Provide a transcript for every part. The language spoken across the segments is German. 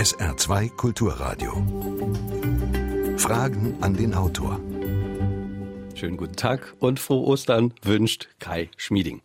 SR2 Kulturradio. Fragen an den Autor. Schönen guten Tag und frohe Ostern wünscht Kai Schmieding.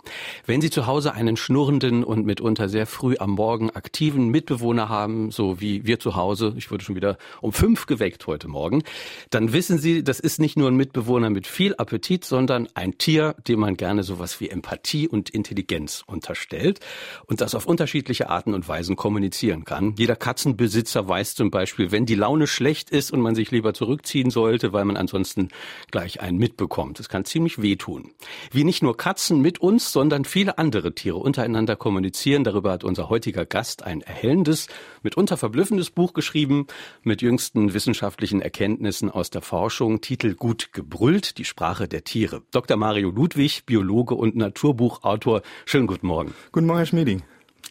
Wenn Sie zu Hause einen schnurrenden und mitunter sehr früh am Morgen aktiven Mitbewohner haben, so wie wir zu Hause, ich wurde schon wieder um fünf geweckt heute Morgen, dann wissen Sie, das ist nicht nur ein Mitbewohner mit viel Appetit, sondern ein Tier, dem man gerne sowas wie Empathie und Intelligenz unterstellt und das auf unterschiedliche Arten und Weisen kommunizieren kann. Jeder Katzenbesitzer weiß zum Beispiel, wenn die Laune schlecht ist und man sich lieber zurückziehen sollte, weil man ansonsten gleich einen Mitbewohner bekommt. Es kann ziemlich wehtun. Wie nicht nur Katzen mit uns, sondern viele andere Tiere untereinander kommunizieren. Darüber hat unser heutiger Gast ein erhellendes, mitunter verblüffendes Buch geschrieben mit jüngsten wissenschaftlichen Erkenntnissen aus der Forschung. Titel Gut gebrüllt, die Sprache der Tiere. Dr. Mario Ludwig, Biologe und Naturbuchautor. Schönen guten Morgen. Guten Morgen, Herr Schmieding.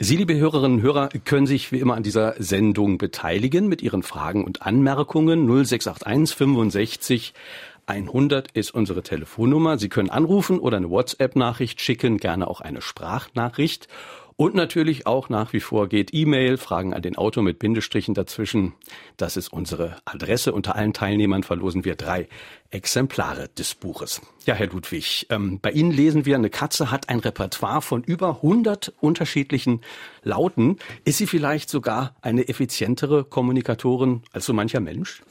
Sie, liebe Hörerinnen und Hörer, können sich wie immer an dieser Sendung beteiligen mit Ihren Fragen und Anmerkungen 0681 65 100 ist unsere Telefonnummer. Sie können anrufen oder eine WhatsApp-Nachricht schicken, gerne auch eine Sprachnachricht. Und natürlich auch nach wie vor geht E-Mail, Fragen an den Autor mit Bindestrichen dazwischen. Das ist unsere Adresse. Unter allen Teilnehmern verlosen wir drei Exemplare des Buches. Ja, Herr Ludwig, ähm, bei Ihnen lesen wir, eine Katze hat ein Repertoire von über 100 unterschiedlichen Lauten. Ist sie vielleicht sogar eine effizientere Kommunikatorin als so mancher Mensch?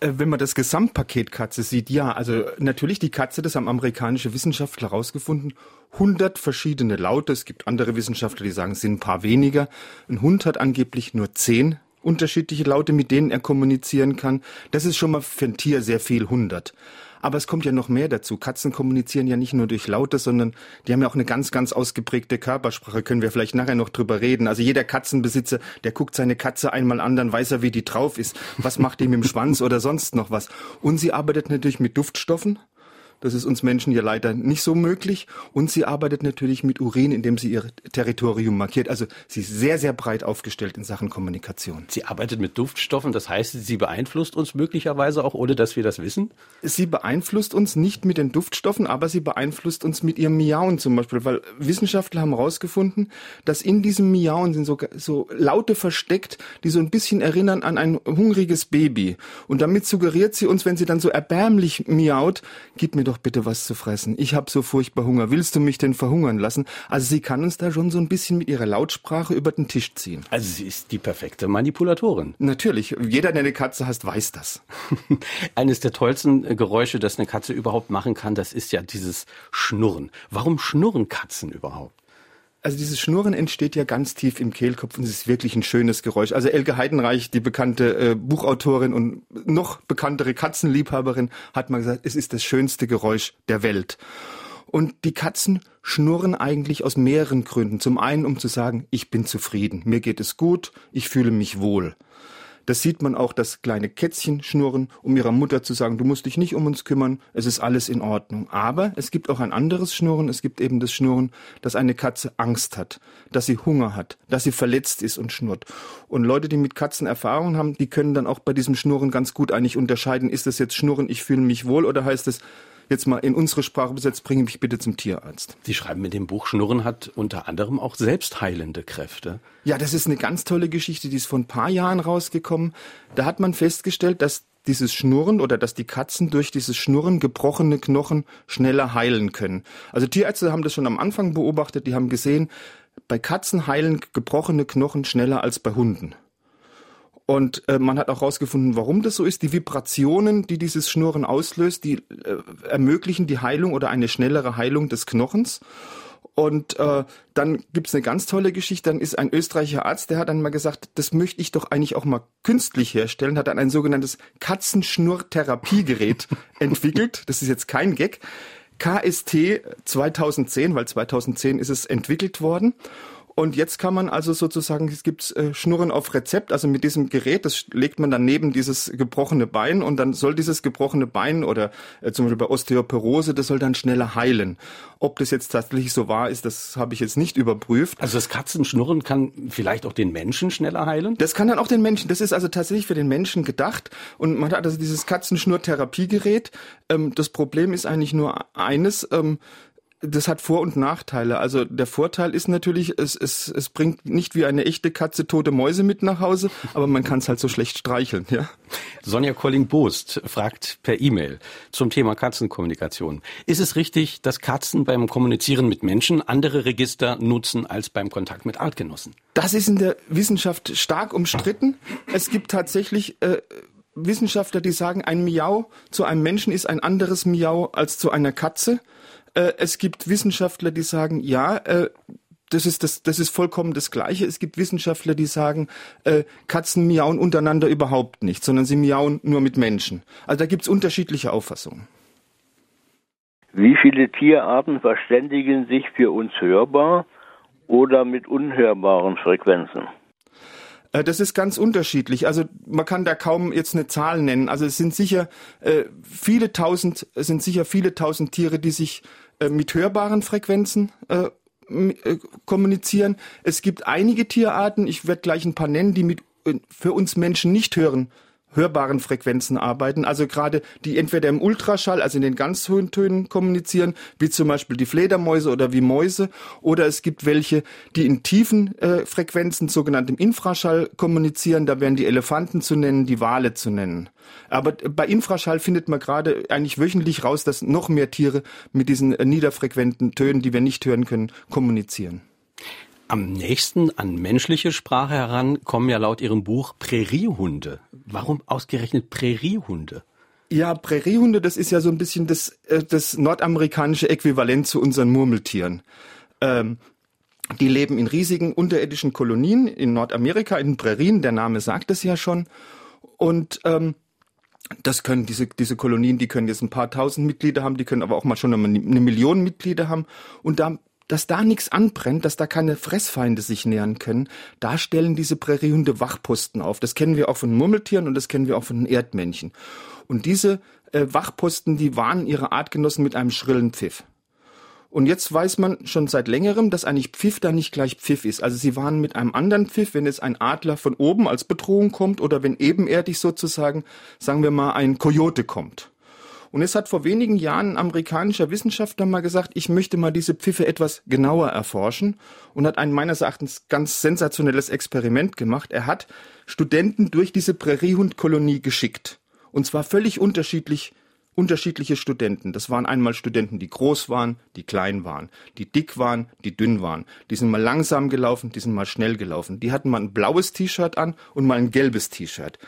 Äh, wenn man das Gesamtpaket Katze sieht, ja, also natürlich die Katze, das haben amerikanische Wissenschaftler herausgefunden, 100 verschiedene Laute. Es gibt andere Wissenschaftler, die sagen, es sind ein paar weniger. Ein Hund hat angeblich nur zehn unterschiedliche Laute, mit denen er kommunizieren kann. Das ist schon mal für ein Tier sehr viel 100. Aber es kommt ja noch mehr dazu. Katzen kommunizieren ja nicht nur durch Laute, sondern die haben ja auch eine ganz, ganz ausgeprägte Körpersprache. Können wir vielleicht nachher noch drüber reden. Also jeder Katzenbesitzer, der guckt seine Katze einmal an, dann weiß er, wie die drauf ist. Was macht die mit dem Schwanz oder sonst noch was. Und sie arbeitet natürlich mit Duftstoffen. Das ist uns Menschen ja leider nicht so möglich. Und sie arbeitet natürlich mit Urin, indem sie ihr Territorium markiert. Also sie ist sehr, sehr breit aufgestellt in Sachen Kommunikation. Sie arbeitet mit Duftstoffen, das heißt, sie beeinflusst uns möglicherweise auch, ohne dass wir das wissen? Sie beeinflusst uns nicht mit den Duftstoffen, aber sie beeinflusst uns mit ihrem Miauen zum Beispiel, weil Wissenschaftler haben herausgefunden, dass in diesem Miauen sind so, so Laute versteckt, die so ein bisschen erinnern an ein hungriges Baby. Und damit suggeriert sie uns, wenn sie dann so erbärmlich miaut, gib mir doch bitte was zu fressen. Ich habe so furchtbar Hunger. Willst du mich denn verhungern lassen? Also sie kann uns da schon so ein bisschen mit ihrer Lautsprache über den Tisch ziehen. Also sie ist die perfekte Manipulatorin. Natürlich. Jeder, der eine Katze hasst, weiß das. Eines der tollsten Geräusche, das eine Katze überhaupt machen kann, das ist ja dieses Schnurren. Warum schnurren Katzen überhaupt? Also dieses Schnurren entsteht ja ganz tief im Kehlkopf und es ist wirklich ein schönes Geräusch. Also Elke Heidenreich, die bekannte äh, Buchautorin und noch bekanntere Katzenliebhaberin, hat mal gesagt, es ist das schönste Geräusch der Welt. Und die Katzen schnurren eigentlich aus mehreren Gründen. Zum einen, um zu sagen, ich bin zufrieden, mir geht es gut, ich fühle mich wohl. Das sieht man auch, dass kleine Kätzchen schnurren, um ihrer Mutter zu sagen, du musst dich nicht um uns kümmern, es ist alles in Ordnung. Aber es gibt auch ein anderes Schnurren, es gibt eben das Schnurren, dass eine Katze Angst hat, dass sie Hunger hat, dass sie verletzt ist und schnurrt. Und Leute, die mit Katzen Erfahrung haben, die können dann auch bei diesem Schnurren ganz gut eigentlich unterscheiden, ist das jetzt Schnurren, ich fühle mich wohl oder heißt es, jetzt mal in unsere Sprache besetzt, bringe mich bitte zum Tierarzt. Sie schreiben mit dem Buch Schnurren hat unter anderem auch selbstheilende Kräfte. Ja, das ist eine ganz tolle Geschichte, die ist vor ein paar Jahren rausgekommen. Da hat man festgestellt, dass dieses Schnurren oder dass die Katzen durch dieses Schnurren gebrochene Knochen schneller heilen können. Also Tierärzte haben das schon am Anfang beobachtet, die haben gesehen, bei Katzen heilen gebrochene Knochen schneller als bei Hunden. Und äh, man hat auch herausgefunden, warum das so ist. Die Vibrationen, die dieses Schnurren auslöst, die äh, ermöglichen die Heilung oder eine schnellere Heilung des Knochens. Und äh, dann gibt's eine ganz tolle Geschichte. Dann ist ein österreichischer Arzt, der hat dann mal gesagt, das möchte ich doch eigentlich auch mal künstlich herstellen, hat dann ein sogenanntes Katzenschnurrtherapiegerät entwickelt. Das ist jetzt kein Gag. KST 2010, weil 2010 ist es entwickelt worden. Und jetzt kann man also sozusagen, es gibt äh, Schnurren auf Rezept, also mit diesem Gerät, das legt man dann neben dieses gebrochene Bein und dann soll dieses gebrochene Bein oder äh, zum Beispiel bei Osteoporose, das soll dann schneller heilen. Ob das jetzt tatsächlich so wahr ist, das habe ich jetzt nicht überprüft. Also das Katzenschnurren kann vielleicht auch den Menschen schneller heilen? Das kann dann auch den Menschen. Das ist also tatsächlich für den Menschen gedacht. Und man hat also dieses Katzenschnurtherapiegerät. Ähm, das Problem ist eigentlich nur eines. Ähm, das hat Vor- und Nachteile. Also der Vorteil ist natürlich, es, es, es bringt nicht wie eine echte Katze tote Mäuse mit nach Hause, aber man kann es halt so schlecht streicheln. Ja? Sonja Colling-Boost fragt per E-Mail zum Thema Katzenkommunikation. Ist es richtig, dass Katzen beim Kommunizieren mit Menschen andere Register nutzen als beim Kontakt mit Artgenossen? Das ist in der Wissenschaft stark umstritten. Es gibt tatsächlich äh, Wissenschaftler, die sagen, ein Miau zu einem Menschen ist ein anderes Miau als zu einer Katze. Äh, es gibt Wissenschaftler, die sagen, ja, äh, das ist das, das ist vollkommen das Gleiche. Es gibt Wissenschaftler, die sagen, äh, Katzen miauen untereinander überhaupt nicht, sondern sie miauen nur mit Menschen. Also da gibt's unterschiedliche Auffassungen. Wie viele Tierarten verständigen sich für uns hörbar oder mit unhörbaren Frequenzen? Äh, das ist ganz unterschiedlich. Also man kann da kaum jetzt eine Zahl nennen. Also es sind sicher äh, viele tausend, es sind sicher viele tausend Tiere, die sich äh, mit hörbaren Frequenzen äh, äh kommunizieren. Es gibt einige Tierarten, ich werde gleich ein paar nennen, die mit äh, für uns Menschen nicht hören hörbaren Frequenzen arbeiten, also gerade die entweder im Ultraschall, also in den ganz hohen Tönen kommunizieren, wie zum Beispiel die Fledermäuse oder wie Mäuse, oder es gibt welche, die in tiefen äh, Frequenzen, sogenanntem Infraschall kommunizieren, da wären die Elefanten zu nennen, die Wale zu nennen. Aber bei Infraschall findet man gerade eigentlich wöchentlich raus, dass noch mehr Tiere mit diesen äh, niederfrequenten Tönen, die wir nicht hören können, kommunizieren. Am nächsten an menschliche Sprache heran kommen ja laut Ihrem Buch Präriehunde. Warum ausgerechnet Präriehunde? Ja, Präriehunde, das ist ja so ein bisschen das, äh, das nordamerikanische Äquivalent zu unseren Murmeltieren. Ähm, die leben in riesigen unterirdischen Kolonien in Nordamerika, in Prärien, der Name sagt es ja schon. Und ähm, das können diese, diese Kolonien, die können jetzt ein paar tausend Mitglieder haben, die können aber auch mal schon eine Million Mitglieder haben. Und da dass da nichts anbrennt, dass da keine Fressfeinde sich nähern können, da stellen diese Präriehunde Wachposten auf. Das kennen wir auch von Murmeltieren und das kennen wir auch von den Erdmännchen. Und diese äh, Wachposten, die warnen ihre Artgenossen mit einem schrillen Pfiff. Und jetzt weiß man schon seit längerem, dass eigentlich Pfiff da nicht gleich Pfiff ist. Also sie warnen mit einem anderen Pfiff, wenn es ein Adler von oben als Bedrohung kommt oder wenn ebenerdig sozusagen, sagen wir mal, ein Kojote kommt. Und es hat vor wenigen Jahren ein amerikanischer Wissenschaftler mal gesagt, ich möchte mal diese Pfiffe etwas genauer erforschen und hat ein meines Erachtens ganz sensationelles Experiment gemacht. Er hat Studenten durch diese Präriehundkolonie geschickt. Und zwar völlig unterschiedlich unterschiedliche Studenten. Das waren einmal Studenten, die groß waren, die klein waren, die dick waren, die dünn waren. Die sind mal langsam gelaufen, die sind mal schnell gelaufen. Die hatten mal ein blaues T-Shirt an und mal ein gelbes T-Shirt.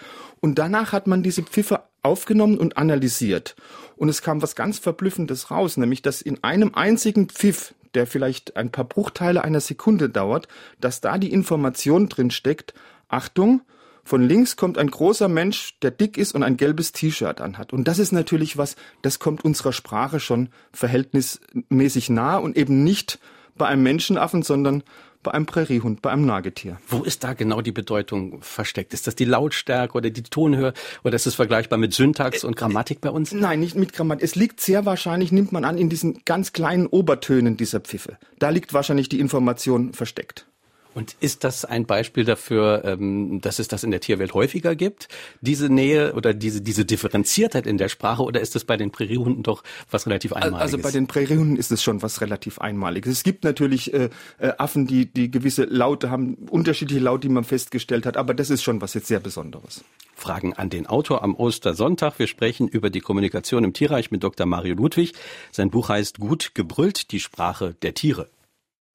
Und danach hat man diese Pfiffe aufgenommen und analysiert. Und es kam was ganz Verblüffendes raus, nämlich dass in einem einzigen Pfiff, der vielleicht ein paar Bruchteile einer Sekunde dauert, dass da die Information drin steckt, Achtung, von links kommt ein großer Mensch, der dick ist und ein gelbes T-Shirt anhat. Und das ist natürlich was, das kommt unserer Sprache schon verhältnismäßig nah und eben nicht bei einem Menschenaffen, sondern bei einem Präriehund, bei einem Nagetier. Wo ist da genau die Bedeutung versteckt? Ist das die Lautstärke oder die Tonhöhe oder ist es vergleichbar mit Syntax und Grammatik bei uns? Nein, nicht mit Grammatik. Es liegt sehr wahrscheinlich, nimmt man an, in diesen ganz kleinen Obertönen dieser Pfiffe. Da liegt wahrscheinlich die Information versteckt. Und ist das ein Beispiel dafür, ähm, dass es das in der Tierwelt häufiger gibt, diese Nähe oder diese, diese Differenziertheit in der Sprache, oder ist das bei den Präriehunden doch was relativ Einmaliges? Also bei den Präriehunden ist es schon was relativ Einmaliges. Es gibt natürlich äh, äh, Affen, die, die gewisse Laute haben, unterschiedliche Laute, die man festgestellt hat, aber das ist schon was jetzt sehr Besonderes. Fragen an den Autor am Ostersonntag. Wir sprechen über die Kommunikation im Tierreich mit Dr. Mario Ludwig. Sein Buch heißt Gut gebrüllt, die Sprache der Tiere.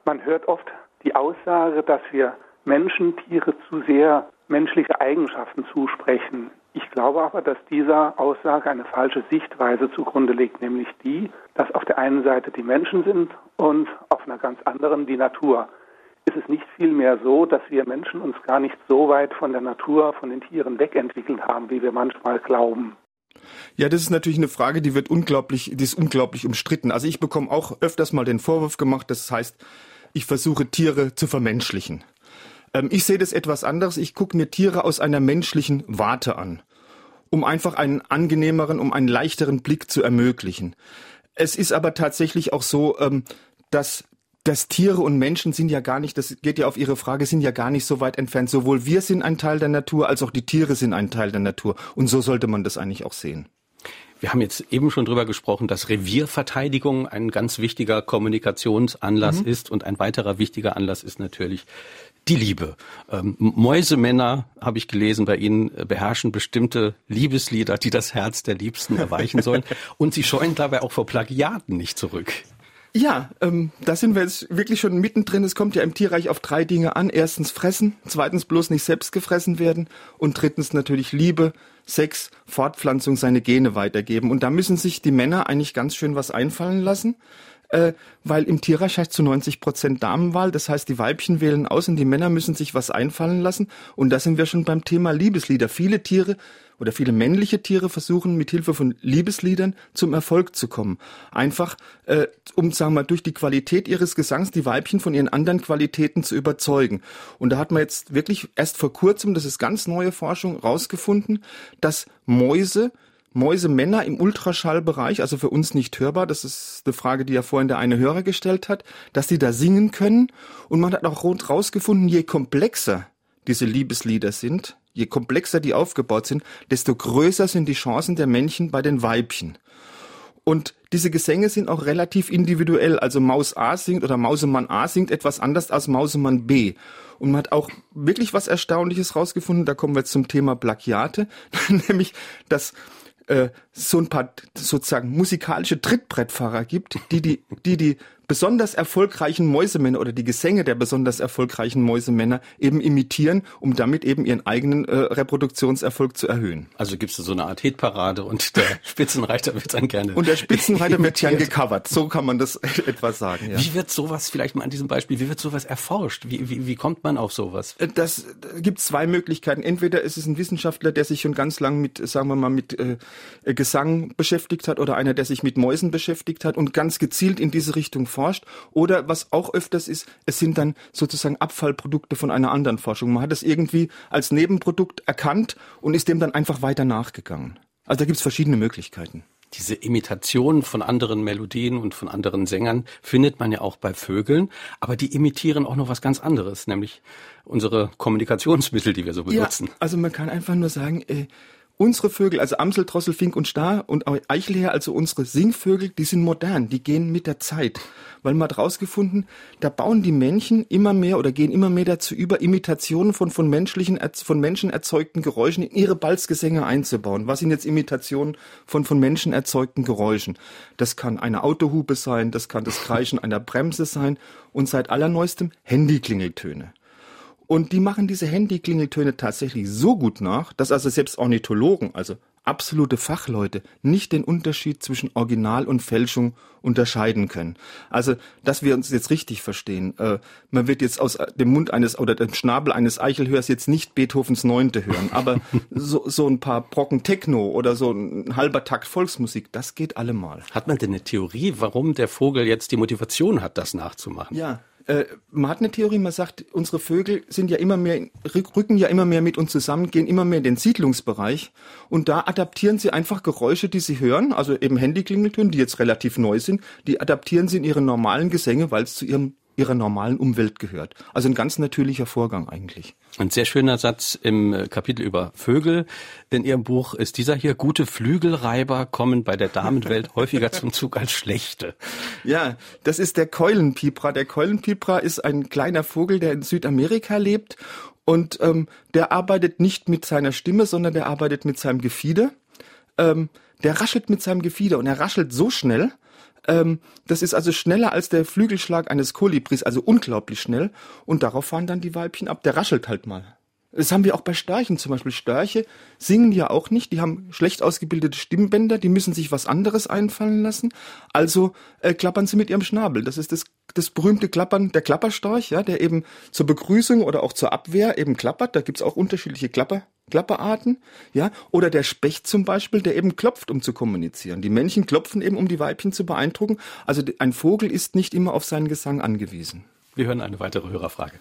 Man hört oft die Aussage, dass wir Menschen, Tiere zu sehr menschliche Eigenschaften zusprechen. Ich glaube aber, dass dieser Aussage eine falsche Sichtweise zugrunde liegt, nämlich die, dass auf der einen Seite die Menschen sind und auf einer ganz anderen die Natur. Ist es nicht vielmehr so, dass wir Menschen uns gar nicht so weit von der Natur, von den Tieren wegentwickelt haben, wie wir manchmal glauben? Ja, das ist natürlich eine Frage, die wird unglaublich, die ist unglaublich umstritten. Also ich bekomme auch öfters mal den Vorwurf gemacht, das heißt, ich versuche Tiere zu vermenschlichen. Ähm, ich sehe das etwas anderes. Ich gucke mir Tiere aus einer menschlichen Warte an, um einfach einen angenehmeren, um einen leichteren Blick zu ermöglichen. Es ist aber tatsächlich auch so, ähm, dass dass Tiere und Menschen sind ja gar nicht, das geht ja auf Ihre Frage, sind ja gar nicht so weit entfernt. Sowohl wir sind ein Teil der Natur, als auch die Tiere sind ein Teil der Natur. Und so sollte man das eigentlich auch sehen. Wir haben jetzt eben schon drüber gesprochen, dass Revierverteidigung ein ganz wichtiger Kommunikationsanlass mhm. ist und ein weiterer wichtiger Anlass ist natürlich die Liebe. Ähm, Mäusemänner, habe ich gelesen, bei Ihnen äh, beherrschen bestimmte Liebeslieder, die das Herz der Liebsten erweichen sollen. und sie scheuen dabei auch vor Plagiaten nicht zurück. Ja, ähm, da sind wir jetzt wirklich schon mittendrin. Es kommt ja im Tierreich auf drei Dinge an. Erstens fressen, zweitens bloß nicht selbst gefressen werden und drittens natürlich Liebe, Sex, Fortpflanzung, seine Gene weitergeben. Und da müssen sich die Männer eigentlich ganz schön was einfallen lassen äh, weil im Tierreich heißt zu 90 Prozent Damenwahl. Das heißt, die Weibchen wählen aus und die Männer müssen sich was einfallen lassen. Und da sind wir schon beim Thema Liebeslieder. Viele Tiere oder viele männliche Tiere versuchen mit Hilfe von Liebesliedern zum Erfolg zu kommen. Einfach, äh, um, sagen wir durch die Qualität ihres Gesangs die Weibchen von ihren anderen Qualitäten zu überzeugen. Und da hat man jetzt wirklich erst vor kurzem, das ist ganz neue Forschung, rausgefunden, dass Mäuse Mäusemänner im Ultraschallbereich, also für uns nicht hörbar, das ist eine Frage, die ja vorhin der eine Hörer gestellt hat, dass die da singen können. Und man hat auch rausgefunden, je komplexer diese Liebeslieder sind, je komplexer die aufgebaut sind, desto größer sind die Chancen der Männchen bei den Weibchen. Und diese Gesänge sind auch relativ individuell. Also Maus A singt oder Mausemann A singt etwas anders als Mausemann B. Und man hat auch wirklich was Erstaunliches rausgefunden. Da kommen wir jetzt zum Thema Plagiate. Nämlich, dass äh, so ein paar sozusagen musikalische Trittbrettfahrer gibt, die die, die, die besonders erfolgreichen Mäusemänner oder die Gesänge der besonders erfolgreichen Mäusemänner eben imitieren, um damit eben ihren eigenen äh, Reproduktionserfolg zu erhöhen. Also gibt es so eine Art Hitparade und der Spitzenreiter wird dann gerne. Und der Spitzenreiter wird gern gecovert. So kann man das etwas sagen. Ja. Wie wird sowas, vielleicht mal an diesem Beispiel, wie wird sowas erforscht? Wie, wie, wie kommt man auf sowas? Äh, das da gibt zwei Möglichkeiten. Entweder ist es ein Wissenschaftler, der sich schon ganz lang mit, sagen wir mal, mit äh, Gesang beschäftigt hat oder einer, der sich mit Mäusen beschäftigt hat und ganz gezielt in diese Richtung forscht. Oder was auch öfters ist, es sind dann sozusagen Abfallprodukte von einer anderen Forschung. Man hat es irgendwie als Nebenprodukt erkannt und ist dem dann einfach weiter nachgegangen. Also da gibt es verschiedene Möglichkeiten. Diese Imitation von anderen Melodien und von anderen Sängern findet man ja auch bei Vögeln, aber die imitieren auch noch was ganz anderes, nämlich unsere Kommunikationsmittel, die wir so benutzen. Ja, also man kann einfach nur sagen, äh, unsere Vögel, also Amsel, Drossel, Fink und Star und Eichelherr, also unsere Singvögel, die sind modern, die gehen mit der Zeit. Weil man hat rausgefunden, da bauen die Männchen immer mehr oder gehen immer mehr dazu über, Imitationen von, von menschlichen, von Menschen erzeugten Geräuschen in ihre Balzgesänge einzubauen. Was sind jetzt Imitationen von, von Menschen erzeugten Geräuschen? Das kann eine Autohupe sein, das kann das Kreischen einer Bremse sein und seit allerneuestem Handyklingeltöne. Und die machen diese Handyklingeltöne tatsächlich so gut nach, dass also selbst Ornithologen, also absolute Fachleute, nicht den Unterschied zwischen Original und Fälschung unterscheiden können. Also, dass wir uns jetzt richtig verstehen. Äh, man wird jetzt aus dem Mund eines oder dem Schnabel eines Eichelhörs jetzt nicht Beethovens Neunte hören, aber so, so ein paar Brocken Techno oder so ein halber Takt Volksmusik, das geht allemal. Hat man denn eine Theorie, warum der Vogel jetzt die Motivation hat, das nachzumachen? Ja, äh, man hat eine Theorie, man sagt, unsere Vögel sind ja immer mehr, rücken ja immer mehr mit uns zusammen, gehen immer mehr in den Siedlungsbereich und da adaptieren sie einfach Geräusche, die sie hören, also eben Handyklingeltöne, die jetzt relativ neu sind, die adaptieren sie in ihre normalen Gesänge, weil es zu ihrem ihrer normalen Umwelt gehört. Also ein ganz natürlicher Vorgang eigentlich. Ein sehr schöner Satz im äh, Kapitel über Vögel in Ihrem Buch ist dieser hier, gute Flügelreiber kommen bei der Damenwelt häufiger zum Zug als schlechte. Ja, das ist der Keulenpipra. Der Keulenpipra ist ein kleiner Vogel, der in Südamerika lebt und ähm, der arbeitet nicht mit seiner Stimme, sondern der arbeitet mit seinem Gefieder. Ähm, der raschelt mit seinem Gefieder und er raschelt so schnell, ähm, das ist also schneller als der Flügelschlag eines Kolibris, also unglaublich schnell. Und darauf fahren dann die Weibchen ab. Der raschelt halt mal. Das haben wir auch bei Störchen zum Beispiel. Störche singen ja auch nicht, die haben schlecht ausgebildete Stimmbänder, die müssen sich was anderes einfallen lassen. Also äh, klappern sie mit ihrem Schnabel. Das ist das, das berühmte Klappern der Klapperstorch, ja, der eben zur Begrüßung oder auch zur Abwehr eben klappert. Da gibt's auch unterschiedliche Klapper, Klapperarten, ja, oder der Specht zum Beispiel, der eben klopft, um zu kommunizieren. Die Männchen klopfen eben, um die Weibchen zu beeindrucken. Also ein Vogel ist nicht immer auf seinen Gesang angewiesen. Wir hören eine weitere Hörerfrage.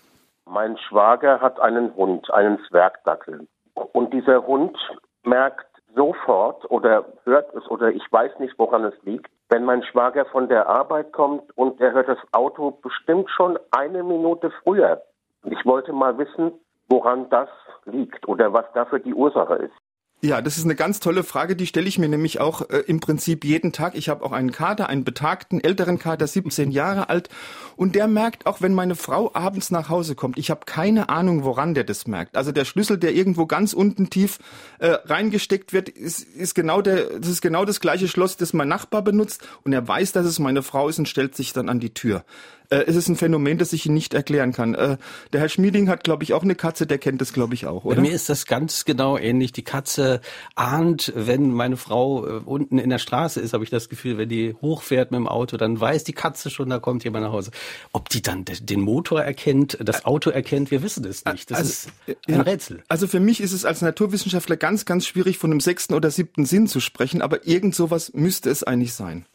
Mein Schwager hat einen Hund, einen Zwergdackel. Und dieser Hund merkt sofort oder hört es oder ich weiß nicht, woran es liegt, wenn mein Schwager von der Arbeit kommt und er hört das Auto bestimmt schon eine Minute früher. Ich wollte mal wissen, woran das liegt oder was dafür die Ursache ist. Ja, das ist eine ganz tolle Frage, die stelle ich mir nämlich auch äh, im Prinzip jeden Tag. Ich habe auch einen Kater, einen betagten, älteren Kater, 17 Jahre alt, und der merkt auch, wenn meine Frau abends nach Hause kommt, ich habe keine Ahnung, woran der das merkt. Also der Schlüssel, der irgendwo ganz unten tief äh, reingesteckt wird, ist, ist genau der, das ist genau das gleiche Schloss, das mein Nachbar benutzt, und er weiß, dass es meine Frau ist und stellt sich dann an die Tür. Äh, es ist ein Phänomen, das ich Ihnen nicht erklären kann. Äh, der Herr Schmieding hat, glaube ich, auch eine Katze, der kennt das, glaube ich, auch, oder? Bei mir ist das ganz genau ähnlich. Die Katze ahnt, wenn meine Frau äh, unten in der Straße ist, habe ich das Gefühl, wenn die hochfährt mit dem Auto, dann weiß die Katze schon, da kommt jemand nach Hause. Ob die dann den Motor erkennt, das Auto erkennt, wir wissen es nicht. Das also, ist ein Rätsel. Also für mich ist es als Naturwissenschaftler ganz, ganz schwierig, von einem sechsten oder siebten Sinn zu sprechen, aber irgend sowas müsste es eigentlich sein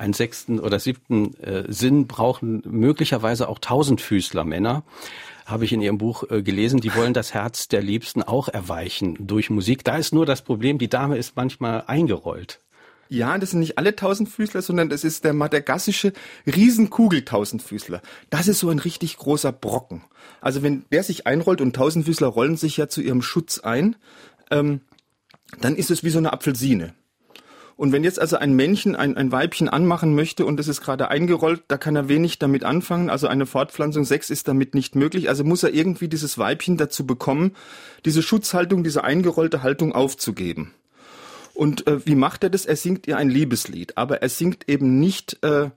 einen sechsten oder siebten äh, Sinn brauchen möglicherweise auch Tausendfüßler Männer habe ich in Ihrem Buch äh, gelesen, die wollen das Herz der Liebsten auch erweichen durch Musik. Da ist nur das Problem, die Dame ist manchmal eingerollt. Ja, das sind nicht alle Tausendfüßler, sondern das ist der madagassische Riesenkugel-Tausendfüßler. Das ist so ein richtig großer Brocken. Also wenn der sich einrollt und Tausendfüßler rollen sich ja zu ihrem Schutz ein, ähm, dann ist es wie so eine Apfelsine. Und wenn jetzt also ein Männchen ein, ein Weibchen anmachen möchte und es ist gerade eingerollt, da kann er wenig damit anfangen. Also eine Fortpflanzung Sex ist damit nicht möglich. Also muss er irgendwie dieses Weibchen dazu bekommen, diese Schutzhaltung, diese eingerollte Haltung aufzugeben. Und äh, wie macht er das? Er singt ihr ein Liebeslied, aber er singt eben nicht äh,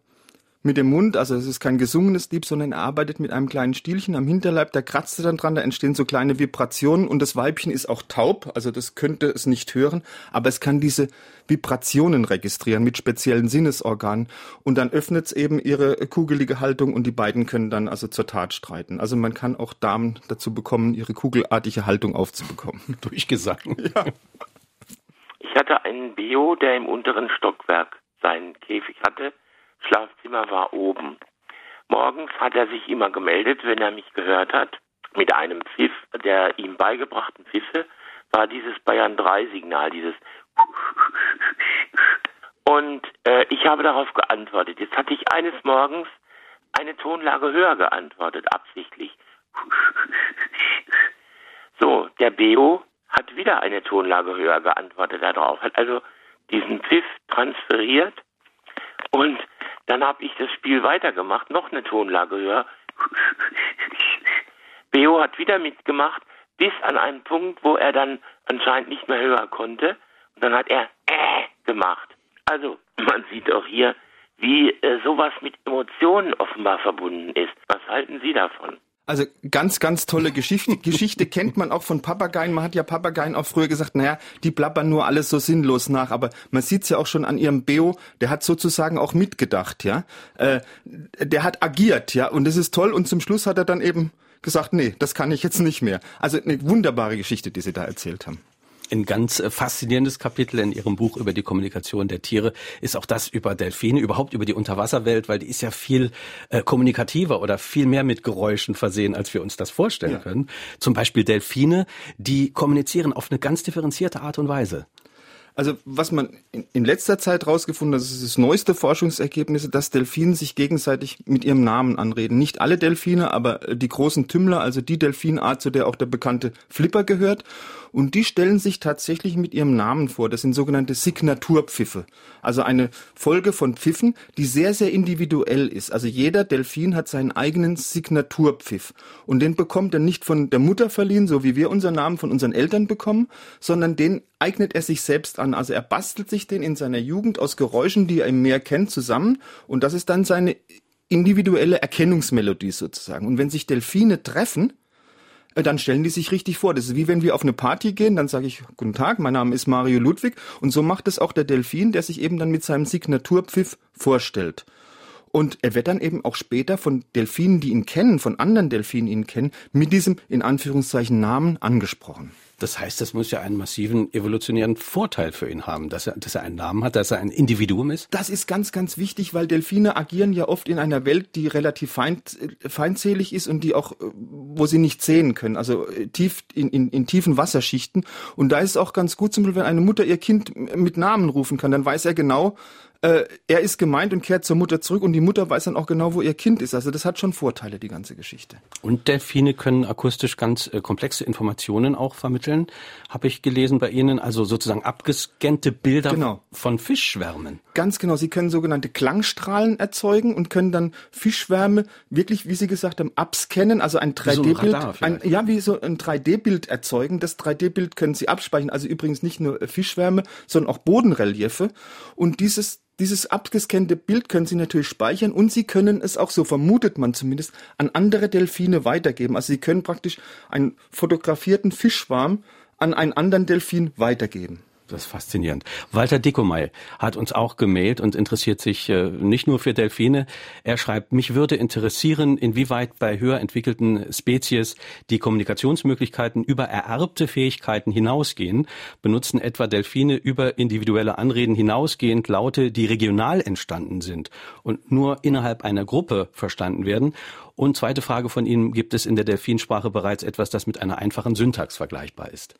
mit dem Mund, also es ist kein gesungenes Lied, sondern er arbeitet mit einem kleinen Stielchen am Hinterleib, da kratzt er dann dran, da entstehen so kleine Vibrationen und das Weibchen ist auch taub, also das könnte es nicht hören, aber es kann diese Vibrationen registrieren mit speziellen Sinnesorganen und dann öffnet es eben ihre kugelige Haltung und die beiden können dann also zur Tat streiten. Also man kann auch Damen dazu bekommen, ihre kugelartige Haltung aufzubekommen. Durch Gesang. Ja. Ich hatte einen Bio, der im unteren Stockwerk seinen Käfig hatte Schlafzimmer war oben. Morgens hat er sich immer gemeldet, wenn er mich gehört hat. Mit einem Pfiff, der ihm beigebrachten Pfiffe, war dieses Bayern 3 Signal, dieses und äh, ich habe darauf geantwortet. Jetzt hatte ich eines Morgens eine Tonlage höher geantwortet, absichtlich. So, der Beo hat wieder eine Tonlage höher geantwortet darauf, hat also diesen Pfiff transferiert und dann habe ich das Spiel weitergemacht, noch eine Tonlage höher. Beo hat wieder mitgemacht, bis an einen Punkt, wo er dann anscheinend nicht mehr höher konnte. Und dann hat er äh gemacht. Also, man sieht auch hier, wie äh, sowas mit Emotionen offenbar verbunden ist. Was halten Sie davon? Also ganz, ganz tolle Geschichte. Geschichte kennt man auch von Papageien. Man hat ja Papageien auch früher gesagt, naja, die plappern nur alles so sinnlos nach. Aber man sieht's ja auch schon an ihrem Beo, der hat sozusagen auch mitgedacht, ja. Äh, der hat agiert, ja. Und das ist toll. Und zum Schluss hat er dann eben gesagt, nee, das kann ich jetzt nicht mehr. Also eine wunderbare Geschichte, die Sie da erzählt haben. Ein ganz äh, faszinierendes Kapitel in Ihrem Buch über die Kommunikation der Tiere ist auch das über Delfine, überhaupt über die Unterwasserwelt, weil die ist ja viel äh, kommunikativer oder viel mehr mit Geräuschen versehen, als wir uns das vorstellen ja. können. Zum Beispiel Delfine, die kommunizieren auf eine ganz differenzierte Art und Weise. Also was man in, letzter Zeit rausgefunden hat, das ist das neueste Forschungsergebnis, dass Delfine sich gegenseitig mit ihrem Namen anreden. Nicht alle Delfine, aber die großen Tümmler, also die Delfinart, zu der auch der bekannte Flipper gehört. Und die stellen sich tatsächlich mit ihrem Namen vor. Das sind sogenannte Signaturpfiffe. Also eine Folge von Pfiffen, die sehr, sehr individuell ist. Also jeder Delfin hat seinen eigenen Signaturpfiff. Und den bekommt er nicht von der Mutter verliehen, so wie wir unseren Namen von unseren Eltern bekommen, sondern den eignet er sich selbst an. Also er bastelt sich den in seiner Jugend aus Geräuschen, die er im Meer kennt, zusammen. Und das ist dann seine individuelle Erkennungsmelodie sozusagen. Und wenn sich Delfine treffen, dann stellen die sich richtig vor. Das ist wie wenn wir auf eine Party gehen, dann sage ich, guten Tag, mein Name ist Mario Ludwig. Und so macht es auch der Delfin, der sich eben dann mit seinem Signaturpfiff vorstellt. Und er wird dann eben auch später von Delfinen, die ihn kennen, von anderen Delfinen ihn kennen, mit diesem in Anführungszeichen Namen angesprochen. Das heißt, das muss ja einen massiven evolutionären Vorteil für ihn haben, dass er, dass er einen Namen hat, dass er ein Individuum ist. Das ist ganz, ganz wichtig, weil Delfine agieren ja oft in einer Welt, die relativ feind, feindselig ist und die auch, wo sie nicht sehen können, also äh, tief in, in, in tiefen Wasserschichten. Und da ist es auch ganz gut, zum Beispiel, wenn eine Mutter ihr Kind mit Namen rufen kann, dann weiß er genau, äh, er ist gemeint und kehrt zur Mutter zurück und die Mutter weiß dann auch genau, wo ihr Kind ist. Also das hat schon Vorteile, die ganze Geschichte. Und Delfine können akustisch ganz äh, komplexe Informationen auch vermitteln, habe ich gelesen bei Ihnen, also sozusagen abgescannte Bilder genau. von Fischschwärmen. Ganz genau, sie können sogenannte Klangstrahlen erzeugen und können dann Fischschwärme wirklich, wie Sie gesagt haben, abscannen, also ein 3D-Bild, so ja, wie so ein 3D-Bild erzeugen. Das 3D-Bild können Sie abspeichern, also übrigens nicht nur Fischschwärme, sondern auch Bodenreliefe. Und dieses dieses abgescannte Bild können Sie natürlich speichern und Sie können es auch, so vermutet man zumindest, an andere Delfine weitergeben. Also Sie können praktisch einen fotografierten Fischschwarm an einen anderen Delfin weitergeben. Das ist faszinierend. Walter Dickomey hat uns auch gemailt und interessiert sich äh, nicht nur für Delfine. Er schreibt, mich würde interessieren, inwieweit bei höher entwickelten Spezies die Kommunikationsmöglichkeiten über ererbte Fähigkeiten hinausgehen. Benutzen etwa Delfine über individuelle Anreden hinausgehend Laute, die regional entstanden sind und nur innerhalb einer Gruppe verstanden werden? Und zweite Frage von Ihnen, gibt es in der Delfinsprache bereits etwas, das mit einer einfachen Syntax vergleichbar ist?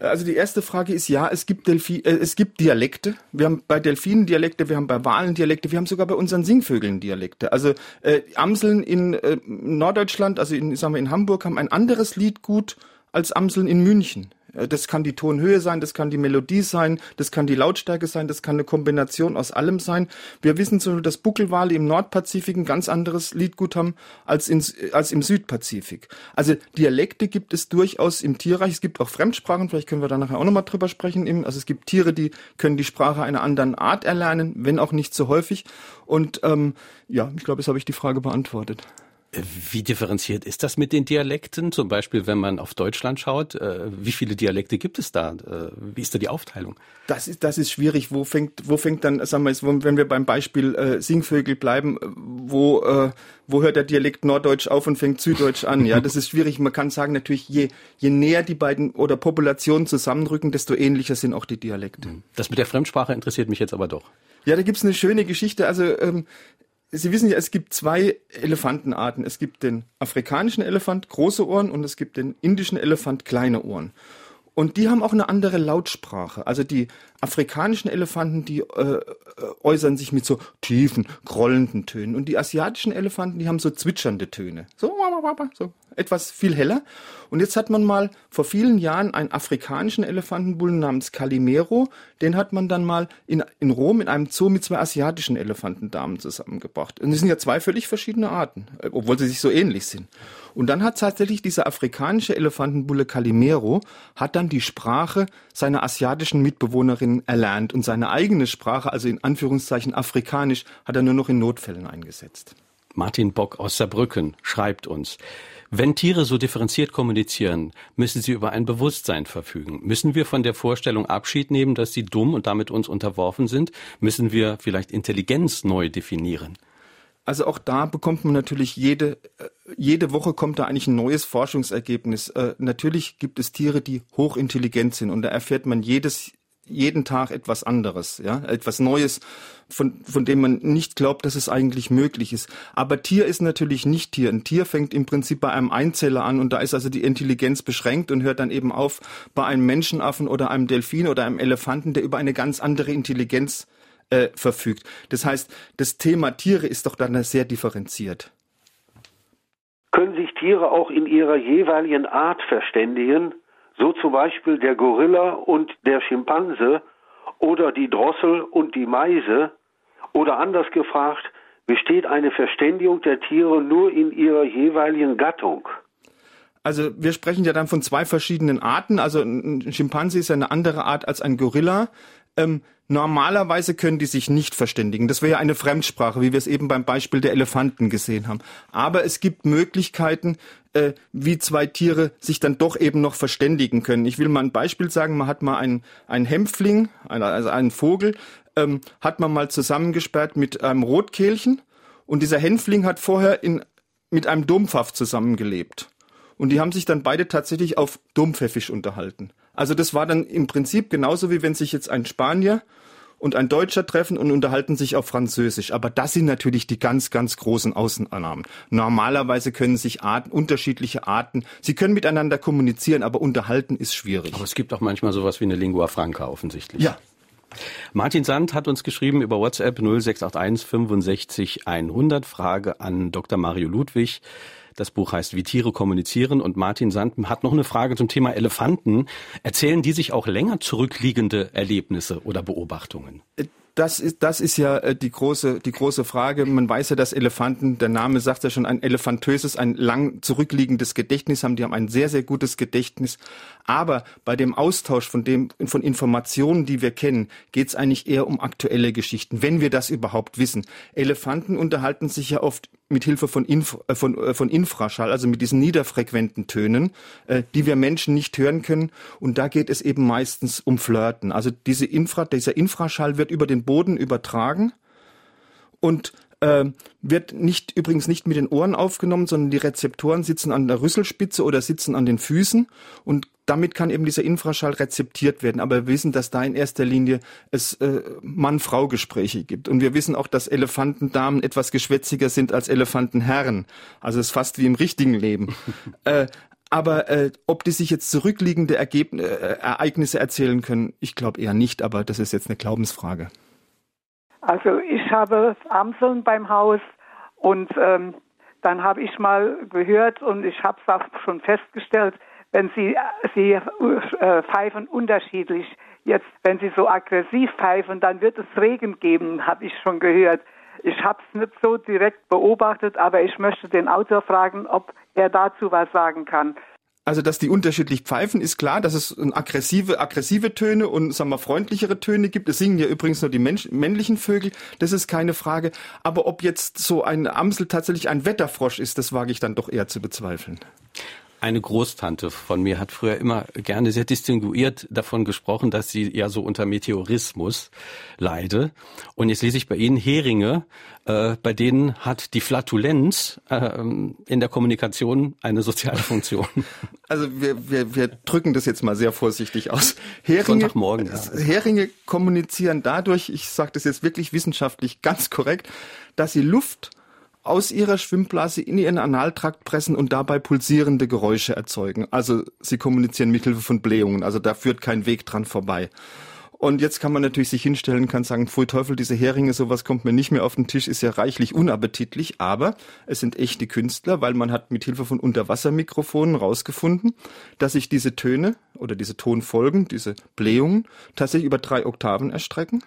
Also die erste Frage ist ja, es gibt, Delfi äh, es gibt Dialekte. Wir haben bei Delfinen Dialekte, wir haben bei Walen Dialekte, wir haben sogar bei unseren Singvögeln Dialekte. Also äh, Amseln in äh, Norddeutschland, also in, sagen wir in Hamburg, haben ein anderes Liedgut als Amseln in München. Äh, das kann die Tonhöhe sein, das kann die Melodie sein, das kann die Lautstärke sein, das kann eine Kombination aus allem sein. Wir wissen so, dass Buckelwale im Nordpazifik ein ganz anderes Liedgut haben als, in, als im Südpazifik. Also Dialekte gibt es durchaus im Tierreich. Es gibt auch Fremdsprachen, vielleicht können wir da nachher auch nochmal drüber sprechen. Also es gibt Tiere, die können die Sprache einer anderen Art erlernen, wenn auch nicht so häufig. Und ähm, ja, ich glaube, jetzt habe ich die Frage beantwortet. Wie differenziert ist das mit den Dialekten? Zum Beispiel, wenn man auf Deutschland schaut, äh, wie viele Dialekte gibt es da? Äh, wie ist da die Aufteilung? Das ist, das ist schwierig. Wo fängt, wo fängt dann, sagen wir jetzt, wenn wir beim Beispiel äh, Singvögel bleiben, wo, äh, wo hört der Dialekt Norddeutsch auf und fängt Süddeutsch an? Ja, das ist schwierig. Man kann sagen, natürlich, je, je näher die beiden oder Populationen zusammenrücken, desto ähnlicher sind auch die Dialekte. Das mit der Fremdsprache interessiert mich jetzt aber doch. Ja, da gibt's eine schöne Geschichte. Also ähm, Sie wissen ja, es gibt zwei Elefantenarten. Es gibt den afrikanischen Elefant, große Ohren, und es gibt den indischen Elefant, kleine Ohren. Und die haben auch eine andere Lautsprache. Also die afrikanischen Elefanten, die äh, äußern sich mit so tiefen, grollenden Tönen. Und die asiatischen Elefanten, die haben so zwitschernde Töne. So, so etwas viel heller. Und jetzt hat man mal vor vielen Jahren einen afrikanischen Elefantenbullen namens Calimero, den hat man dann mal in, in Rom in einem Zoo mit zwei asiatischen Elefantendamen zusammengebracht. Und das sind ja zwei völlig verschiedene Arten, obwohl sie sich so ähnlich sind. Und dann hat tatsächlich dieser afrikanische Elefantenbulle Calimero hat dann die Sprache seiner asiatischen Mitbewohnerinnen erlernt und seine eigene Sprache, also in Anführungszeichen afrikanisch, hat er nur noch in Notfällen eingesetzt. Martin Bock aus Saarbrücken schreibt uns, wenn Tiere so differenziert kommunizieren, müssen sie über ein Bewusstsein verfügen. Müssen wir von der Vorstellung Abschied nehmen, dass sie dumm und damit uns unterworfen sind? Müssen wir vielleicht Intelligenz neu definieren? Also auch da bekommt man natürlich jede, äh, jede Woche kommt da eigentlich ein neues Forschungsergebnis. Äh, natürlich gibt es Tiere, die hochintelligent sind und da erfährt man jedes, jeden Tag etwas anderes, ja, etwas Neues, von, von dem man nicht glaubt, dass es eigentlich möglich ist. Aber Tier ist natürlich nicht Tier. Ein Tier fängt im Prinzip bei einem Einzeller an und da ist also die Intelligenz beschränkt und hört dann eben auf bei einem Menschenaffen oder einem Delfin oder einem Elefanten, der über eine ganz andere Intelligenz äh, verfügt. Das heißt, das Thema Tiere ist doch dann sehr differenziert. Können sich Tiere auch in ihrer jeweiligen Art verständigen? So zum Beispiel der Gorilla und der Schimpanse oder die Drossel und die Meise? Oder anders gefragt, besteht eine Verständigung der Tiere nur in ihrer jeweiligen Gattung? Also wir sprechen ja dann von zwei verschiedenen Arten. Also ein Schimpanse ist ja eine andere Art als ein Gorilla. Ähm, normalerweise können die sich nicht verständigen. Das wäre ja eine Fremdsprache, wie wir es eben beim Beispiel der Elefanten gesehen haben. Aber es gibt Möglichkeiten, äh, wie zwei Tiere sich dann doch eben noch verständigen können. Ich will mal ein Beispiel sagen. Man hat mal einen, einen Hämpfling, also einen Vogel, ähm, hat man mal zusammengesperrt mit einem Rotkehlchen. Und dieser Hänfling hat vorher in, mit einem Dompfaff zusammengelebt. Und die haben sich dann beide tatsächlich auf Dompfäffisch unterhalten. Also das war dann im Prinzip genauso wie wenn sich jetzt ein Spanier und ein Deutscher treffen und unterhalten sich auf Französisch. Aber das sind natürlich die ganz, ganz großen Außenannahmen. Normalerweise können sich Arten, unterschiedliche Arten, sie können miteinander kommunizieren, aber unterhalten ist schwierig. Aber es gibt auch manchmal sowas wie eine Lingua Franca offensichtlich. Ja, Martin Sand hat uns geschrieben über WhatsApp 0681 65 100 Frage an Dr. Mario Ludwig. Das Buch heißt Wie Tiere kommunizieren und Martin Sand hat noch eine Frage zum Thema Elefanten. Erzählen die sich auch länger zurückliegende Erlebnisse oder Beobachtungen? Äh, das ist, das ist ja äh, die große, die große Frage. Man weiß ja, dass Elefanten, der Name sagt ja schon, ein elefantöses, ein lang zurückliegendes Gedächtnis haben. Die haben ein sehr, sehr gutes Gedächtnis. Aber bei dem Austausch von dem, von Informationen, die wir kennen, geht es eigentlich eher um aktuelle Geschichten, wenn wir das überhaupt wissen. Elefanten unterhalten sich ja oft mit Hilfe von, Inf äh, von, äh, von Infraschall, also mit diesen niederfrequenten Tönen, äh, die wir Menschen nicht hören können. Und da geht es eben meistens um Flirten. Also diese Infra, dieser Infraschall wird über den Boden übertragen und äh, wird nicht übrigens nicht mit den Ohren aufgenommen, sondern die Rezeptoren sitzen an der Rüsselspitze oder sitzen an den Füßen und damit kann eben dieser Infraschall rezeptiert werden. Aber wir wissen, dass da in erster Linie es äh, Mann-Frau-Gespräche gibt. Und wir wissen auch, dass Elefantendamen etwas geschwätziger sind als Elefantenherren. Also es ist fast wie im richtigen Leben. äh, aber äh, ob die sich jetzt zurückliegende Ergebn äh, Ereignisse erzählen können, ich glaube eher nicht, aber das ist jetzt eine Glaubensfrage. Also ich habe Amseln beim Haus und ähm, dann habe ich mal gehört und ich habe es auch schon festgestellt, wenn sie, sie äh, pfeifen unterschiedlich. Jetzt, wenn sie so aggressiv pfeifen, dann wird es Regen geben, habe ich schon gehört. Ich habe es nicht so direkt beobachtet, aber ich möchte den Autor fragen, ob er dazu was sagen kann. Also, dass die unterschiedlich pfeifen, ist klar, dass es aggressive, aggressive Töne und, sagen wir, freundlichere Töne gibt. Es singen ja übrigens nur die Mensch, männlichen Vögel. Das ist keine Frage. Aber ob jetzt so ein Amsel tatsächlich ein Wetterfrosch ist, das wage ich dann doch eher zu bezweifeln. Eine Großtante von mir hat früher immer gerne sehr distinguiert davon gesprochen, dass sie ja so unter Meteorismus leide. Und jetzt lese ich bei Ihnen Heringe, äh, bei denen hat die Flatulenz äh, in der Kommunikation eine soziale Funktion. Also wir, wir, wir drücken das jetzt mal sehr vorsichtig aus. Heringe, Sonntagmorgen. Ja. Heringe kommunizieren dadurch, ich sage das jetzt wirklich wissenschaftlich ganz korrekt, dass sie Luft aus ihrer Schwimmblase in ihren Analtrakt pressen und dabei pulsierende Geräusche erzeugen. Also sie kommunizieren mithilfe von Blähungen, also da führt kein Weg dran vorbei. Und jetzt kann man natürlich sich hinstellen, kann sagen, pfui Teufel, diese Heringe, sowas kommt mir nicht mehr auf den Tisch, ist ja reichlich unappetitlich, aber es sind echte Künstler, weil man hat mit Hilfe von Unterwassermikrofonen rausgefunden, dass sich diese Töne oder diese Tonfolgen, diese Blähungen tatsächlich über drei Oktaven erstrecken